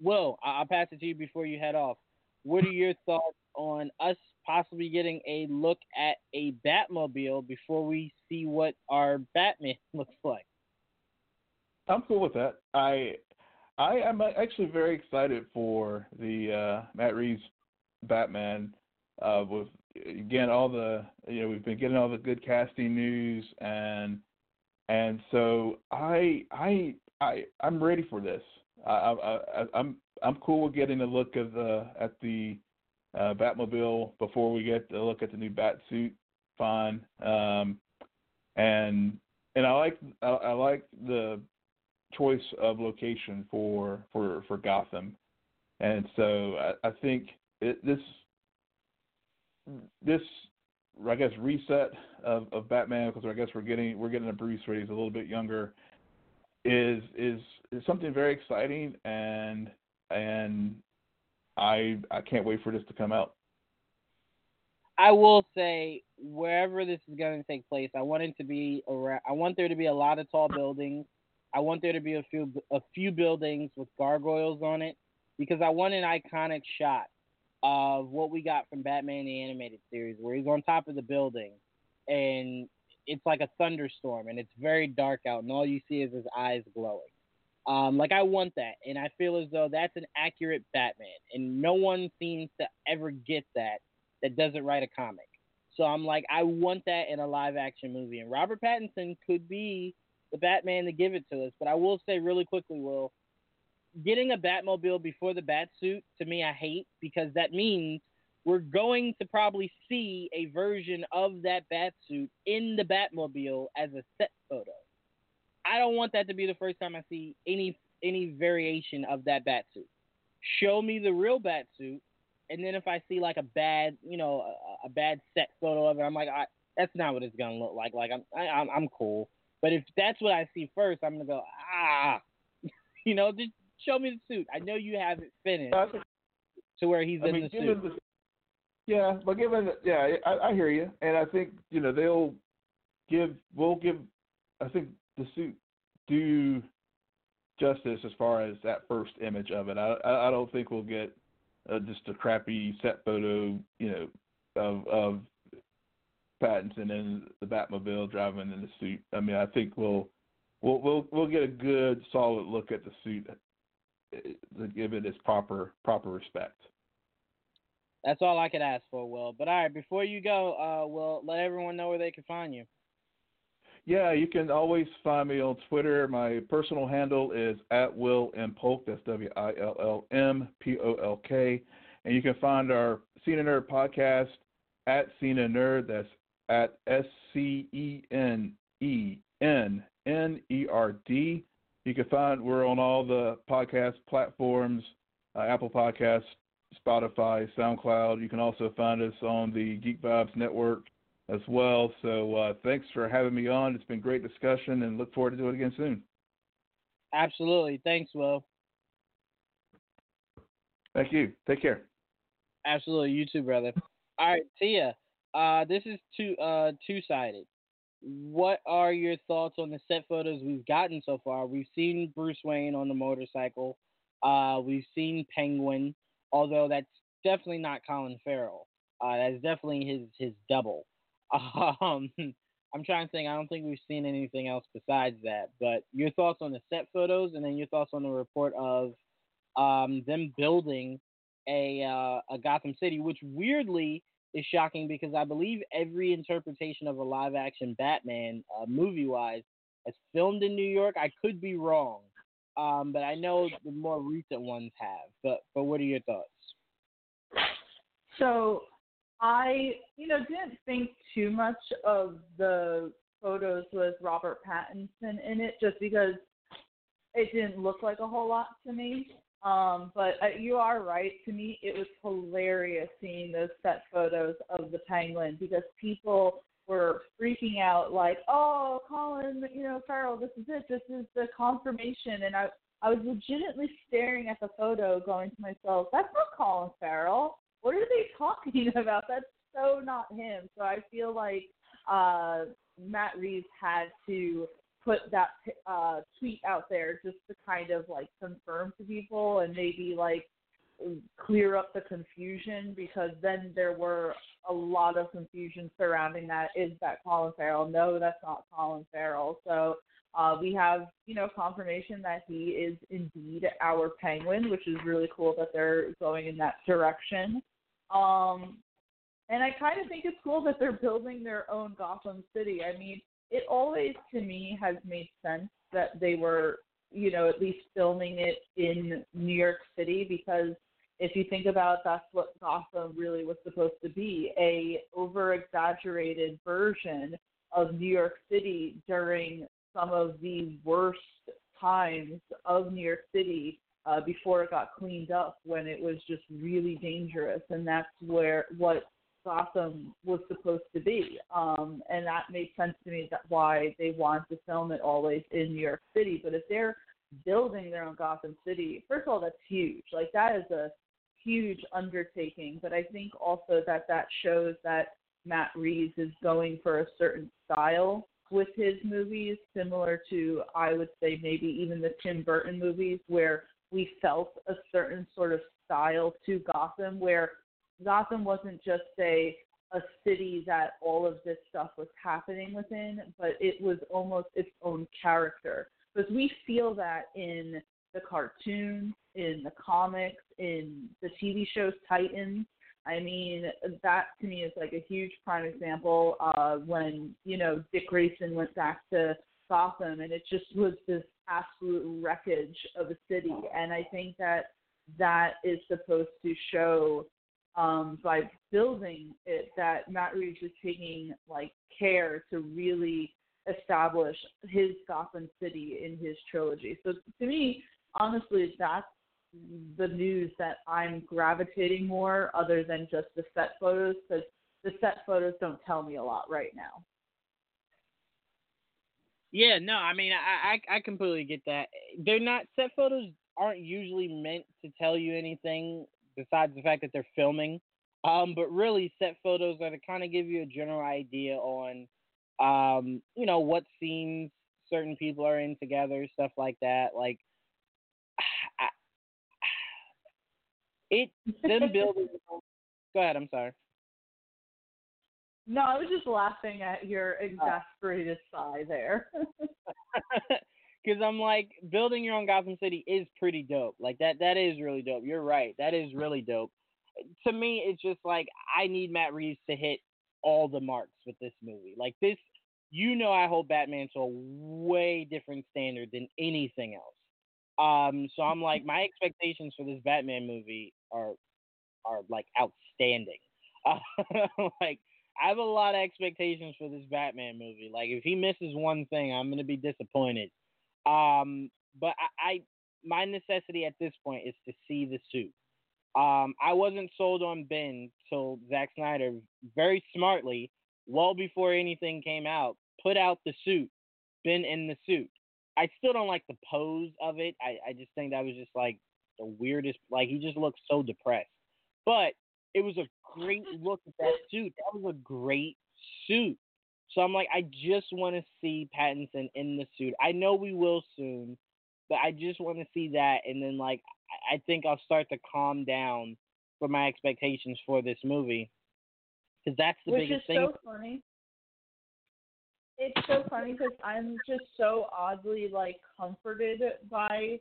Will, I'll pass it to you before you head off. What are your thoughts on us possibly getting a look at a Batmobile before we see what our Batman looks like? I'm cool with that. I I am actually very excited for the uh, Matt Reeves Batman. Uh, with again all the you know we've been getting all the good casting news and and so I I I I'm ready for this. I, I, I'm I'm cool with getting a look of the at the uh, Batmobile before we get a look at the new Bat suit. Fine, um, and and I like I, I like the choice of location for for for Gotham, and so I, I think this this I guess reset of, of Batman because I guess we're getting we're getting a Bruce where he's a little bit younger is is is something very exciting and and I I can't wait for this to come out. I will say wherever this is going to take place, I want it to be around. I want there to be a lot of tall buildings. I want there to be a few a few buildings with gargoyles on it because I want an iconic shot of what we got from Batman the animated series, where he's on top of the building, and it's like a thunderstorm, and it's very dark out, and all you see is his eyes glowing. Um, like I want that, and I feel as though that's an accurate Batman, and no one seems to ever get that that doesn't write a comic. So I'm like, I want that in a live action movie, and Robert Pattinson could be the Batman to give it to us. But I will say really quickly, Will, getting a Batmobile before the Batsuit to me I hate because that means we're going to probably see a version of that Batsuit in the Batmobile as a set photo. I don't want that to be the first time I see any any variation of that Batsuit. Show me the real Batsuit, and then if I see like a bad, you know, a, a bad set photo of it, I'm like, I, that's not what it's gonna look like. Like I'm I, I'm I'm cool. But if that's what I see first, I'm gonna go ah, you know, just show me the suit. I know you haven't finished to where he's I in mean, the suit. the yeah, but given the, yeah, I, I hear you, and I think you know they'll give we'll give I think the suit do justice as far as that first image of it. I I, don't think we'll get uh, just a crappy set photo, you know, of of Pattinson in the Batmobile driving in the suit. I mean, I think we'll we'll we'll we'll get a good solid look at the suit uh, to give it its proper proper respect. That's all I could ask for, Will. But all right, before you go, uh, Will, let everyone know where they can find you. Yeah, you can always find me on Twitter. My personal handle is at Will M Polk. That's W I L L M P O L K. And you can find our Cena Nerd podcast at Cena Nerd. That's at S C E N E N N E R D. You can find we're on all the podcast platforms, uh, Apple Podcasts, Spotify, SoundCloud. You can also find us on the Geek Vibes Network as well. So uh, thanks for having me on. It's been great discussion, and look forward to doing it again soon. Absolutely. Thanks, Will. Thank you. Take care. Absolutely. You too, brother. All right, Tia. Uh, this is two uh two sided. What are your thoughts on the set photos we've gotten so far? We've seen Bruce Wayne on the motorcycle. Uh, we've seen Penguin, although that's definitely not Colin Farrell. Uh, that's definitely his his double. Um, I'm trying to think. I don't think we've seen anything else besides that. But your thoughts on the set photos, and then your thoughts on the report of um, them building a uh, a Gotham City, which weirdly is shocking because I believe every interpretation of a live action Batman uh, movie wise is filmed in New York. I could be wrong, um, but I know the more recent ones have. But but what are your thoughts? So I, you know, didn't think too much of the photos with Robert Pattinson in it just because it didn't look like a whole lot to me. Um, but uh, you are right. To me, it was hilarious seeing those set photos of the penguin because people were freaking out, like, "Oh, Colin, you know, Farrell, this is it. This is the confirmation." And I, I was legitimately staring at the photo, going to myself, "That's not Colin Farrell. What are they talking about? That's so not him." So I feel like uh, Matt Reeves had to put that uh, tweet out there just to kind of like confirm to people and maybe like clear up the confusion because then there were a lot of confusion surrounding that. Is that Colin Farrell? No, that's not Colin Farrell. So uh, we have, you know, confirmation that he is indeed our penguin, which is really cool that they're going in that direction. Um, and I kind of think it's cool that they're building their own Gotham City. I mean, it always to me has made sense that they were, you know, at least filming it in New York City because if you think about it, that's what Gotham really was supposed to be, a over exaggerated version of New York City during some of the worst times of New York City uh, before it got cleaned up when it was just really dangerous. And that's where what Gotham was supposed to be. Um, and that made sense to me that why they want to film it always in New York City. But if they're building their own Gotham City, first of all, that's huge. Like that is a huge undertaking. But I think also that that shows that Matt Reeves is going for a certain style with his movies, similar to I would say maybe even the Tim Burton movies, where we felt a certain sort of style to Gotham, where Gotham wasn't just a a city that all of this stuff was happening within, but it was almost its own character. Because we feel that in the cartoons, in the comics, in the TV shows Titans. I mean, that to me is like a huge prime example uh, when, you know, Dick Grayson went back to Gotham and it just was this absolute wreckage of a city. And I think that that is supposed to show um, by building it that Matt Reeves is taking like care to really establish his Gotham City in his trilogy. So to me, honestly, that's the news that I'm gravitating more, other than just the set photos, because the set photos don't tell me a lot right now. Yeah, no, I mean, I, I I completely get that. They're not set photos aren't usually meant to tell you anything besides the fact that they're filming. Um, but really, set photos are to kind of give you a general idea on, um, you know, what scenes certain people are in together, stuff like that. Like, I, it them building. go ahead. I'm sorry. No, I was just laughing at your oh. exasperated oh. sigh there. because I'm like building your own Gotham City is pretty dope. Like that that is really dope. You're right. That is really dope. To me, it's just like I need Matt Reeves to hit all the marks with this movie. Like this, you know, I hold Batman to a way different standard than anything else. Um, so I'm like, my expectations for this Batman movie are are like outstanding. Uh, like I have a lot of expectations for this Batman movie. Like if he misses one thing, I'm gonna be disappointed. Um, but I, I my necessity at this point is to see the suit. Um, I wasn't sold on Ben till Zack Snyder very smartly, well before anything came out, put out the suit, Ben in the suit. I still don't like the pose of it. I, I just think that was just like the weirdest. Like he just looked so depressed. But it was a great look at that suit. That was a great suit. So I'm like, I just want to see Pattinson in the suit. I know we will soon, but I just want to see that, and then like I think I'll start to calm down for my expectations for this movie because that's the Which biggest is thing. so funny. It's so funny because I'm just so oddly like comforted by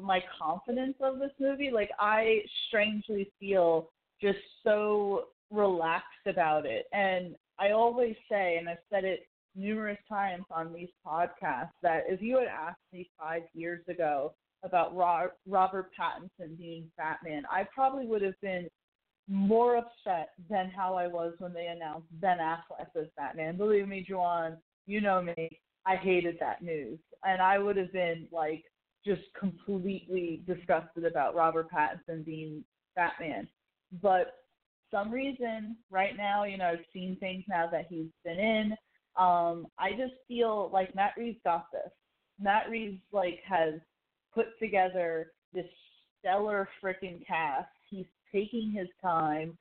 my confidence of this movie. Like I strangely feel just so relaxed about it. And I always say, and I've said it numerous times on these podcasts, that if you had asked me five years ago about Robert Pattinson being Batman, I probably would have been more upset than how I was when they announced Ben Affleck as Batman. Believe me, Juwan, you know me. I hated that news, and I would have been like just completely disgusted about Robert Pattinson being Batman. But some reason right now, you know, I've seen things now that he's been in. Um, I just feel like Matt Reeves got this. Matt Reeves like has put together this stellar freaking cast. He's taking his time.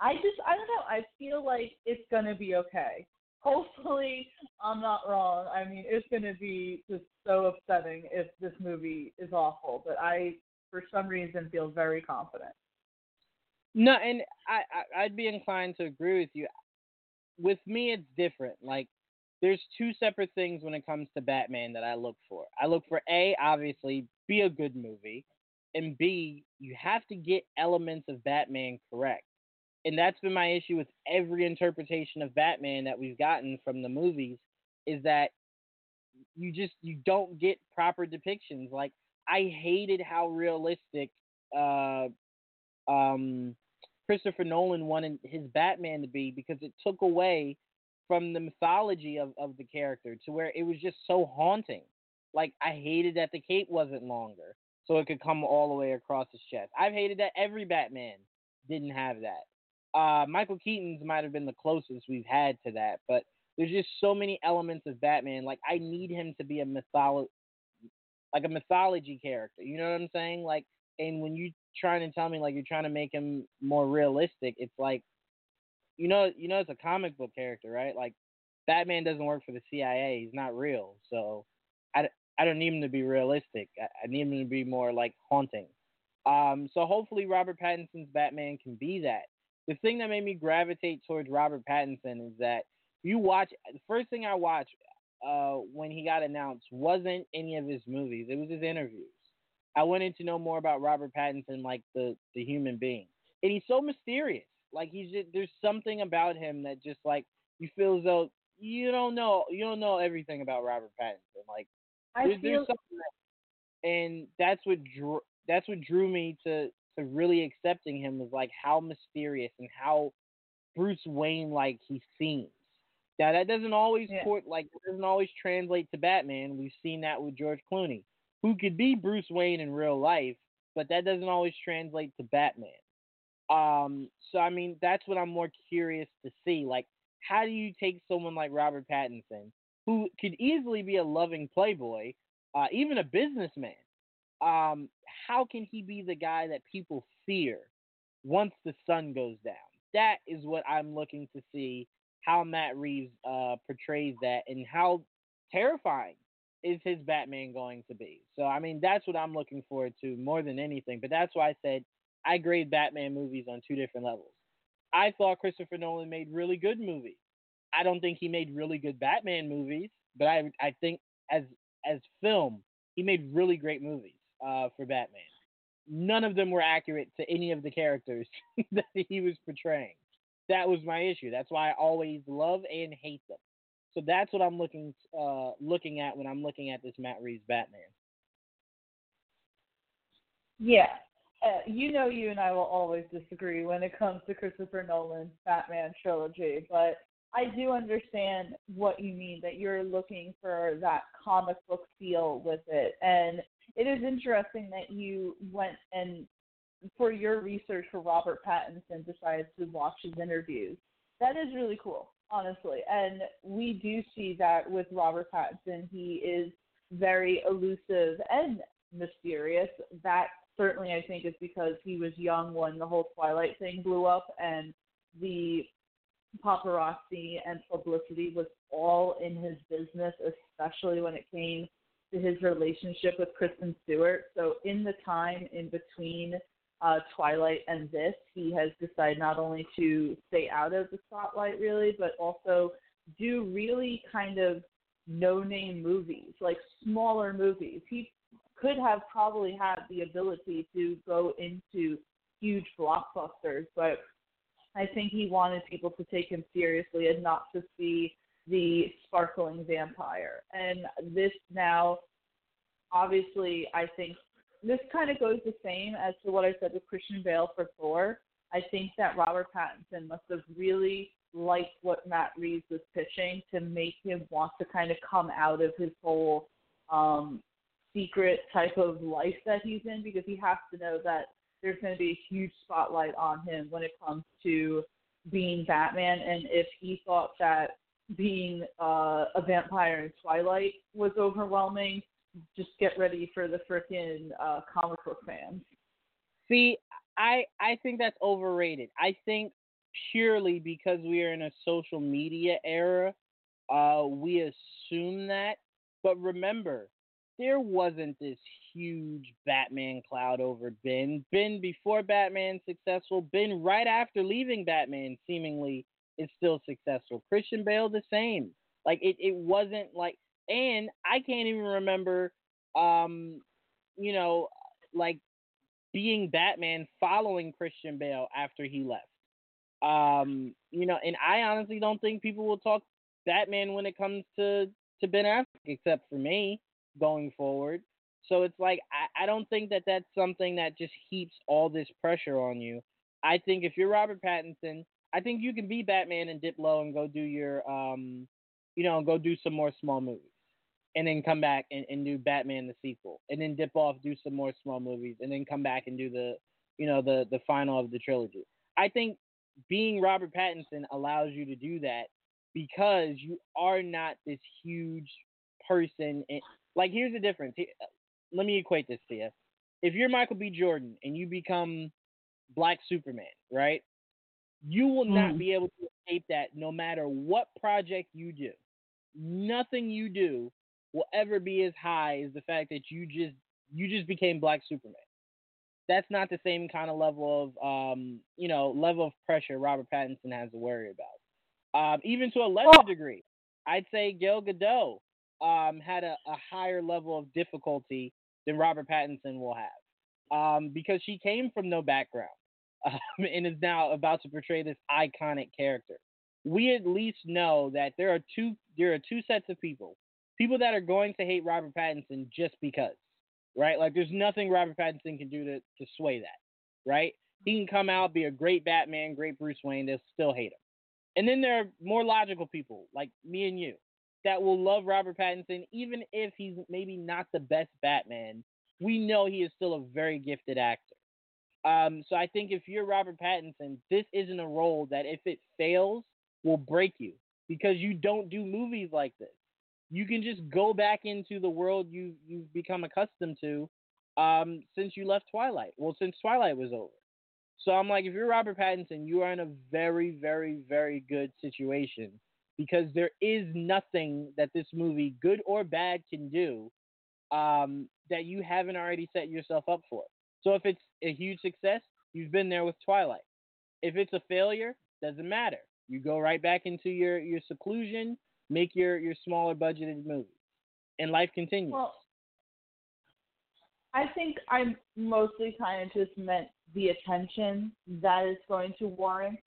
I just I don't know. I feel like it's gonna be okay. Hopefully, I'm not wrong. I mean, it's gonna be just so upsetting if this movie is awful. But I, for some reason, feel very confident. No, and I, I I'd be inclined to agree with you. With me, it's different. Like there's two separate things when it comes to Batman that I look for. I look for a obviously be a good movie, and b you have to get elements of Batman correct. And that's been my issue with every interpretation of Batman that we've gotten from the movies is that you just you don't get proper depictions. Like I hated how realistic uh um Christopher Nolan wanted his Batman to be because it took away from the mythology of, of the character to where it was just so haunting. Like I hated that the cape wasn't longer, so it could come all the way across his chest. I've hated that every Batman didn't have that. Uh, Michael Keaton's might have been the closest we've had to that, but there's just so many elements of Batman. Like I need him to be a mytholo- like a mythology character. You know what I'm saying? Like, and when you trying to tell me like you're trying to make him more realistic, it's like, you know, you know, it's a comic book character, right? Like, Batman doesn't work for the CIA. He's not real, so I, I don't need him to be realistic. I, I need him to be more like haunting. Um, so hopefully Robert Pattinson's Batman can be that. The thing that made me gravitate towards Robert Pattinson is that you watch the first thing I watched uh, when he got announced wasn't any of his movies. It was his interviews. I wanted to know more about Robert Pattinson, like the the human being, and he's so mysterious. Like he's just there's something about him that just like you feel as though you don't know you don't know everything about Robert Pattinson. Like I there's, feel there's something that, and that's what drew that's what drew me to to really accepting him was like how mysterious and how Bruce Wayne like he seems. Now that doesn't always Yeah. port like doesn't always translate to Batman. We've seen that with George Clooney, who could be Bruce Wayne in real life, but that doesn't always translate to Batman. Um, so I mean that's what I'm more curious to see. Like, how do you take someone like Robert Pattinson, who could easily be a loving playboy, uh, even a businessman? Um, how can he be the guy that people fear once the sun goes down? That is what I'm looking to see how Matt Reeves uh, portrays that and how terrifying is his Batman going to be. So I mean that's what I'm looking forward to more than anything. But that's why I said I grade Batman movies on two different levels. I thought Christopher Nolan made really good movies. I don't think he made really good Batman movies, but I I think as as film, he made really great movies uh, for Batman. None of them were accurate to any of the characters that he was portraying. That was my issue. That's why I always love and hate them. So that's what I'm looking uh, looking at when I'm looking at this Matt Reeves Batman. Yeah. uh, you know, you and I will always disagree when it comes to Christopher Nolan's Batman trilogy, but I do understand what you mean that you're looking for that comic book feel with it. And it is interesting that you went and for your research for Robert Pattinson decided to watch his interviews. That is really cool, honestly. And we do see that with Robert Pattinson. He is very elusive and mysterious. That certainly I think is because he was young when the whole Twilight thing blew up and the paparazzi and publicity was all in his business, especially when it came to his relationship with Kristen Stewart. So in the time in between uh, Twilight and this, he has decided not only to stay out of the spotlight really, but also do really kind of no name movies, like smaller movies. He could have probably had the ability to go into huge blockbusters, but I think he wanted people to take him seriously and not to see the sparkling vampire. And this now, obviously, I think this kind of goes the same as to what I said with Christian Bale for Thor. I think that Robert Pattinson must have really liked what Matt Reeves was pitching to make him want to kind of come out of his whole um, secret type of life that he's in because he has to know that there's going to be a huge spotlight on him when it comes to being Batman. And if he thought that being uh, a vampire in Twilight was overwhelming, just get ready for the freaking uh, comic book fans. See, I I think that's overrated. I think purely because we are in a social media era, uh, we assume that. But remember, there wasn't this huge Batman cloud over Ben. Ben before Batman successful. Ben right after leaving Batman seemingly is still successful. Christian Bale the same. Like it, it wasn't like and I can't even remember um you know like being Batman following Christian Bale after he left. Um, you know, and I honestly don't think people will talk Batman when it comes to to Ben Affleck, except for me going forward. So it's like I, I don't think that that's something that just heaps all this pressure on you. I think if you're Robert Pattinson, I think you can be Batman and dip low and go do your um, you know, go do some more small movies, and then come back and, and do Batman the sequel, and then dip off, do some more small movies, and then come back and do the you know the the final of the trilogy. I think being Robert Pattinson allows you to do that because you are not this huge person. And, like, here's the difference. Let me equate this to you. If you're Michael B. Jordan and you become Black Superman, right? You will not Mm. be able to escape that no matter what project you do. Nothing you do will ever be as high as the fact that you just you just became Black Superman. That's not the same kind of level of um, you know, level of pressure Robert Pattinson has to worry about. Um, even to a lesser Well- degree, I'd say Gal Gadot um, had a, a higher level of difficulty than Robert Pattinson will have um, because she came from no background um, and is now about to portray this iconic character. We at least know that there are two there are two sets of people. People that are going to hate Robert Pattinson just because, right? Like there's nothing Robert Pattinson can do to, to sway that, right? He can come out, be a great Batman, great Bruce Wayne, they'll still hate him. And then there are more logical people like me and you that will love Robert Pattinson even if he's maybe not the best Batman. We know he is still a very gifted actor. Um, so I think if you're Robert Pattinson, this isn't a role that if it fails will break you because you don't do movies like this. You can just go back into the world you you've become accustomed to um, since you left Twilight. Well, since Twilight was over. So I'm like, if you're Robert Pattinson, you are in a very, very, very good situation because there is nothing that this movie, good or bad, can do um, that you haven't already set yourself up for. So if it's a huge success, you've been there with Twilight. If it's a failure, doesn't matter. You go right back into your your seclusion, make your your smaller budgeted movies, and life continues. Well, I think I mostly kind of just meant the attention that is going to warrant,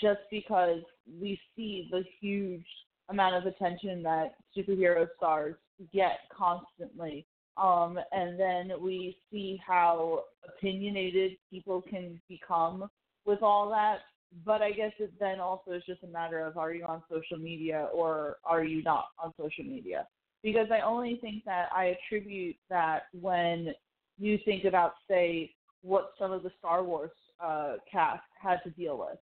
just because we see the huge amount of attention that superhero stars get constantly Um, and then we see how opinionated people can become with all that. But I guess it then also is just a matter of are you on social media or are you not on social media? Because I only think that I attribute that when you think about, say, what some of the Star Wars uh, cast had to deal with,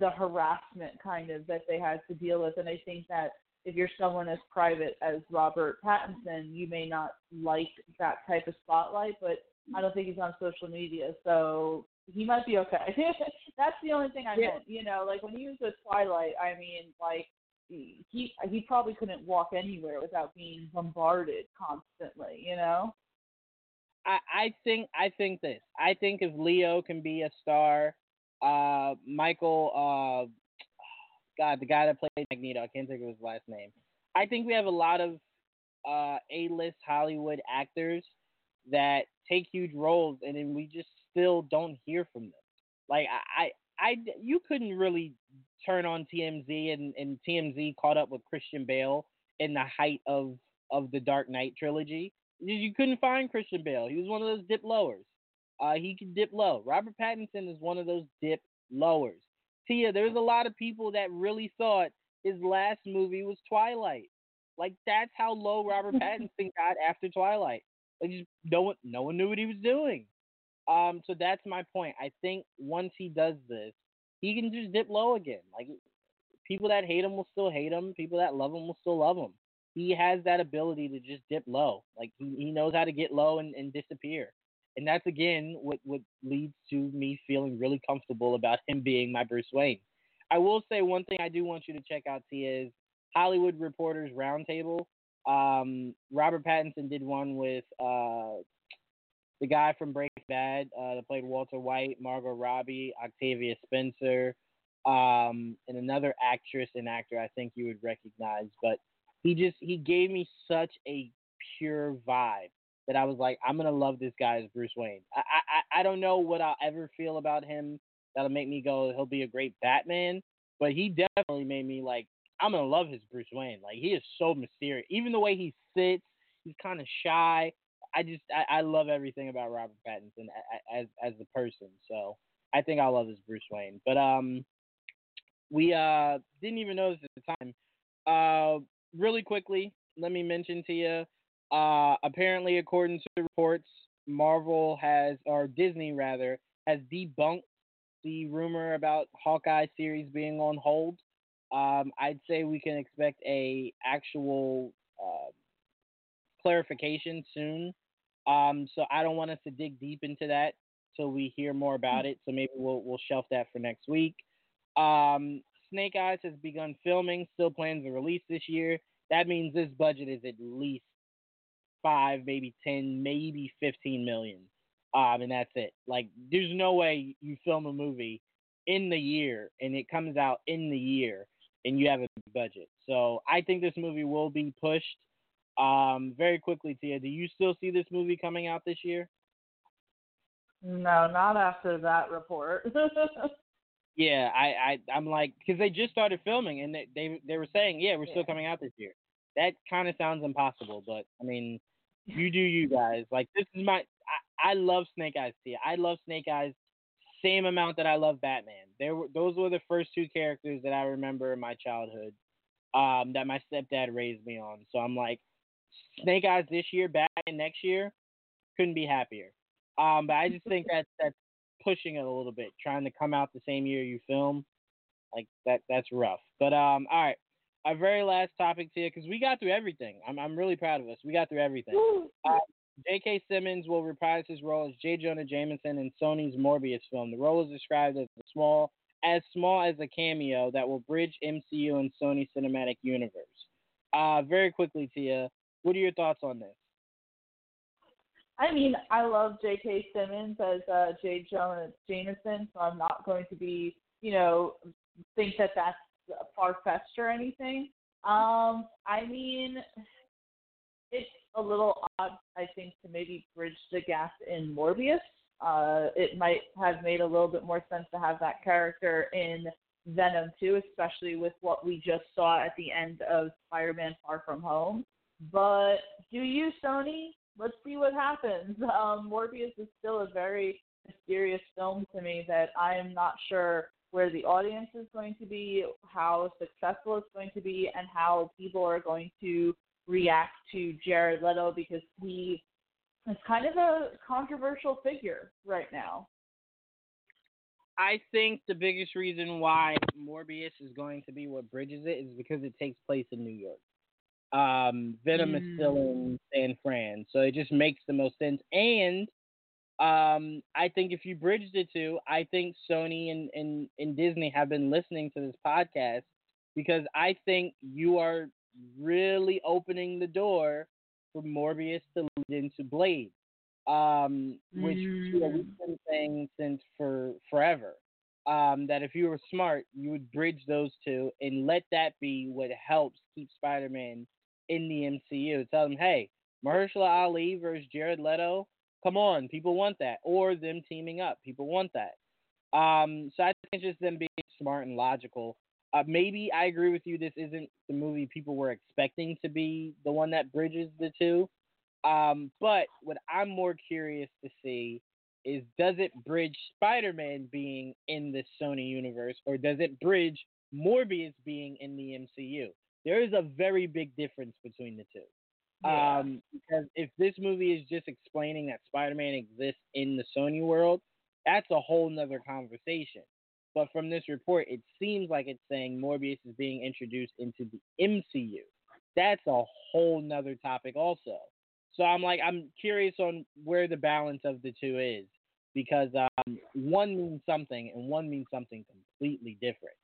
the harassment kind of that they had to deal with. And I think that if you're someone as private as Robert Pattinson, you may not like that type of spotlight, but I don't think he's on social media, so he might be okay. That's the only thing I Yeah. meant. You know, like when he was with Twilight, I mean, like he he probably couldn't walk anywhere without being bombarded constantly. You know. I, I think I think this. I think if Leo can be a star, uh, Michael, uh, God, the guy that played Magneto, I can't think of his last name. I think we have a lot of uh, A-list Hollywood actors that take huge roles, and then we just still don't hear from them. Like I, I, I you couldn't really turn on TMZ, and, and TMZ caught up with Christian Bale in the height of of the Dark Knight trilogy. You couldn't find Christian Bale. He was one of those dip lowers. Uh, he could dip low. Robert Pattinson is one of those dip lowers. Tia, there's a lot of people that really thought his last movie was Twilight. Like that's how low Robert Pattinson got after Twilight. Like just no one, no one knew what he was doing. Um, so that's my point. I think once he does this, he can just dip low again. Like people that hate him will still hate him. People that love him will still love him. He has that ability to just dip low. Like he, he knows how to get low and, and disappear. And that's again what, what leads to me feeling really comfortable about him being my Bruce Wayne. I will say one thing I do want you to check out, Tia, is Hollywood Reporters Roundtable. Um, Robert Pattinson did one with uh, the guy from Breaking Bad uh, played Walter White, Margot Robbie, Octavia Spencer, um, and another actress and actor I think you would recognize. But he just he gave me such a pure vibe that I was like, I'm gonna love this guy as Bruce Wayne. I I I don't know what I'll ever feel about him that'll make me go he'll be a great Batman, but he definitely made me like I'm gonna love his Bruce Wayne. Like he is so mysterious. Even the way he sits, he's kind of shy. I just I, I love everything about Robert Pattinson as as a person. So I think I love his Bruce Wayne. But um, we uh didn't even notice at the time. Uh, really quickly, let me mention to you. Uh, apparently, according to reports, Marvel has or Disney rather has debunked the rumor about Hawkeye series being on hold. Um, I'd say we can expect a actual uh, clarification soon. Um, so I don't want us to dig deep into that till we hear more about it. So maybe we'll we'll shelf that for next week. Um, Snake Eyes has begun filming. Still plans to release this year. That means this budget is at least five, maybe ten, maybe fifteen million. Um, and that's it. Like, there's no way you film a movie in the year and it comes out in the year and you have a budget. So I think this movie will be pushed. Um, very quickly, Tia, do you still see this movie coming out this year? No, not after that report. Yeah, I, I I'm like because they just started filming and they they, they were saying yeah we're still coming out this year. That kind of sounds impossible, but I mean, you do you guys. Like this is my I, I love Snake Eyes Tia. I love Snake Eyes same amount that I love Batman. There were those were the first two characters that I remember in my childhood um, that my stepdad raised me on. So I'm like Snake Eyes this year, Batman next year, couldn't be happier. Um, but I just think that that's pushing it a little bit, trying to come out the same year you film. Like that that's rough. But um all right. Our very last topic here, because we got through everything. I'm I'm really proud of us. We got through everything. Uh, J.K. Simmons will reprise his role as J. Jonah Jameson in Sony's Morbius film. The role is described as a small as small as a cameo that will bridge MCU and Sony cinematic universe. Uh very quickly, Tia, what are your thoughts on this? I mean, I love J.K. Simmons as uh, J. Jonah Jameson, so I'm not going to be, you know, think that that's far fetched or anything. Um, I mean, it's a little odd, I think, to maybe bridge the gap in Morbius. Uh, it might have made a little bit more sense to have that character in Venom 2, especially with what we just saw at the end of Spider-Man Far From Home. But do you, Sony? let's see what happens. Um, Morbius is still a very mysterious film to me that I am not sure where the audience is going to be, how successful it's going to be, and how people are going to react to Jared Leto because he is kind of a controversial figure right now. I think the biggest reason why Morbius is going to be what bridges it is because it takes place in New York. Um, Venom mm. is still in San Fran, so it just makes the most sense. And um, I think if you bridge the two, I think Sony and, and, and Disney have been listening to this podcast because I think you are really opening the door for Morbius to lead into Blade, um, which mm. you know, we've been saying since for forever. Um, that if you were smart, you would bridge those two and let that be what helps keep Spider-Man in the MCU. Tell them, hey, Mahershala Ali versus Jared Leto Come on, people want that, or them teaming up. People want that. Um, so I think it's just them being smart and logical. Uh, maybe I agree with you. This isn't the movie people were expecting to be the one that bridges the two. Um, but what I'm more curious to see is does it bridge Spider-Man being in the Sony universe, or does it bridge Morbius being in the MCU? There is a very big difference between the two. Yeah. Um, because if this movie is just explaining that Spider-Man exists in the Sony world, that's a whole nother conversation. But from this report, it seems like it's saying Morbius is being introduced into the MCU. That's a whole nother topic also. So I'm like, I'm curious on where the balance of the two is because um, one means something and one means something completely different.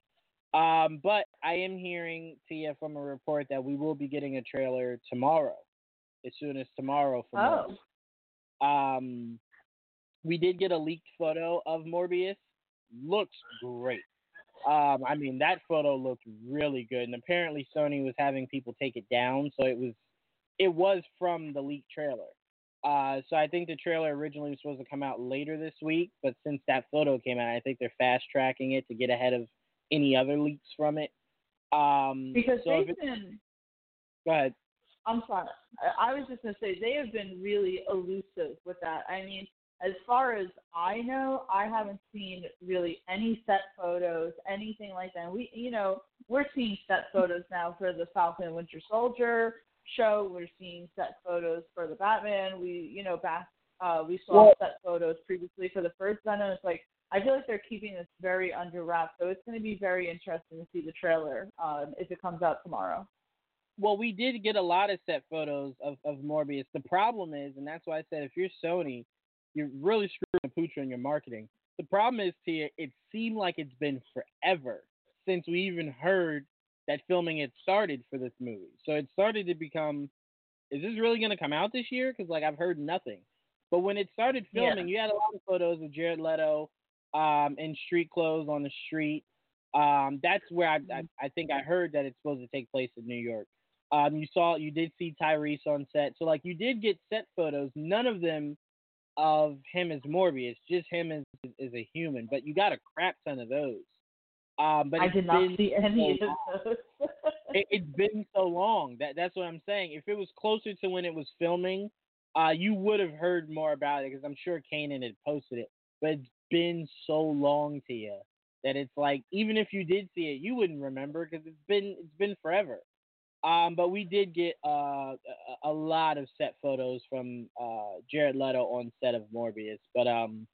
Um, but I am hearing, Tia, from a report that we will be getting a trailer tomorrow, as soon as tomorrow for oh. Morbius. Um, we did get a leaked photo of Morbius. Looks great. Um, I mean, that photo looked really good, and apparently Sony was having people take it down, so it was it was from the leaked trailer. Uh, so I think the trailer originally was supposed to come out later this week, but since that photo came out, I think they're fast tracking it to get ahead of any other leaks from it. Um, because so they've been. Go ahead. I'm sorry. I was just gonna say they have been really elusive with that. I mean, as far as I know, I haven't seen really any set photos, anything like that. We, you know, we're seeing set photos now for the Falcon and Winter Soldier show. We're seeing set photos for the Batman. We, you know, back uh, we saw well, set photos previously for the first Venom. It's like I feel like they're keeping this very under wraps, so it's going to be very interesting to see the trailer um, if it comes out tomorrow. Well, we did get a lot of set photos of, of Morbius. The problem is, and that's why I said if you're Sony, you're really screwing the pooch on your marketing. The problem is, Tia, it seemed like it's been forever since we even heard that filming had started for this movie. So it started to become, is this really going to come out this year? Because like I've heard nothing. But when it started filming, yeah. you had a lot of photos of Jared Leto um, in street clothes on the street. Um, that's where I, I. I think I heard that it's supposed to take place in New York. Um, you saw you did see Tyrese on set, so like you did get set photos. None of them of him as Morbius, just him as as a human. But you got a crap ton of those. Um, but I did not see any so of those. it, it's been so long that that's what I'm saying. If it was closer to when it was filming, uh, you would have heard more about it because I'm sure Kanan had posted it. But it's been so long to you that it's like even if you did see it, you wouldn't remember because it's been it's been forever. Um, but we did get uh, a, lot of set photos from uh, Jared Leto on set of Morbius. But um,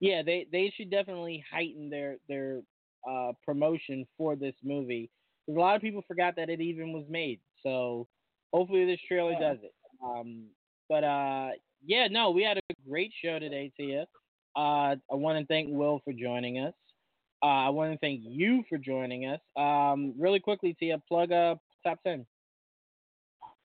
yeah, they, they should definitely heighten their their uh, promotion for this movie because a lot of people forgot that it even was made. So hopefully this trailer does it. Um, but uh, yeah, no, we had a great show today, Tia. Uh, I want to thank Will for joining us. Uh, I want to thank you for joining us. Um, really quickly, Tia, plug up top 10.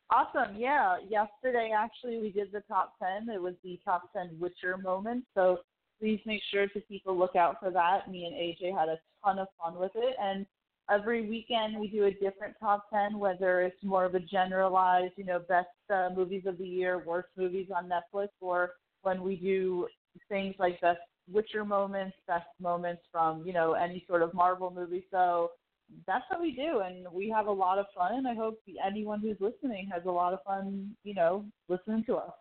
Awesome. Yeah. Yesterday, actually, we did the top 10. It was the top 10 Witcher moment. So please make sure to keep a lookout for that. Me and AJ had a ton of fun with it. And every weekend, we do a different top 10, whether it's more of a generalized, you know, best uh, movies of the year, worst movies on Netflix, or when we do things like best Witcher moments, best moments from, you know, any sort of Marvel movie. So that's what we do, and we have a lot of fun. I hope anyone who's listening has a lot of fun, you know, listening to us.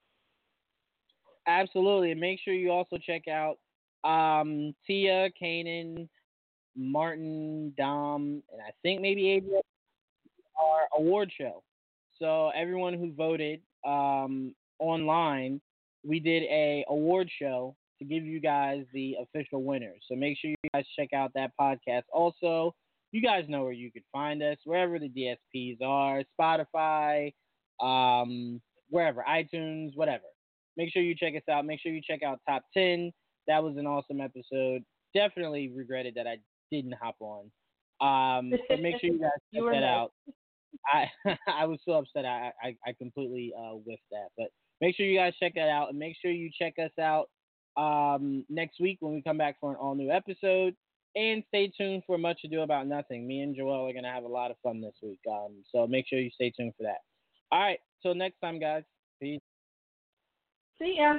Absolutely, and make sure you also check out um, Tia, Kanan, Martin, Dom, and I think maybe Adrian, our award show. So everyone who voted um, online, we did a award show to give you guys the official winners. So make sure you guys check out that podcast. Also, you guys know where you can find us, wherever the DSPs are, Spotify, um, wherever, iTunes, whatever. Make sure you check us out. Make sure you check out Top 10. That was an awesome episode. Definitely regretted that I didn't hop on. Um, but make sure you guys check You that nice. out. I I was so upset I I, I completely uh, whiffed that. But make sure you guys check that out and make sure you check us out um, next week when we come back for an all new episode. And stay tuned for Much Ado About Nothing. Me and Joel are gonna have a lot of fun this week. Um, so make sure you stay tuned for that. All right, till next time, guys. Peace. See ya.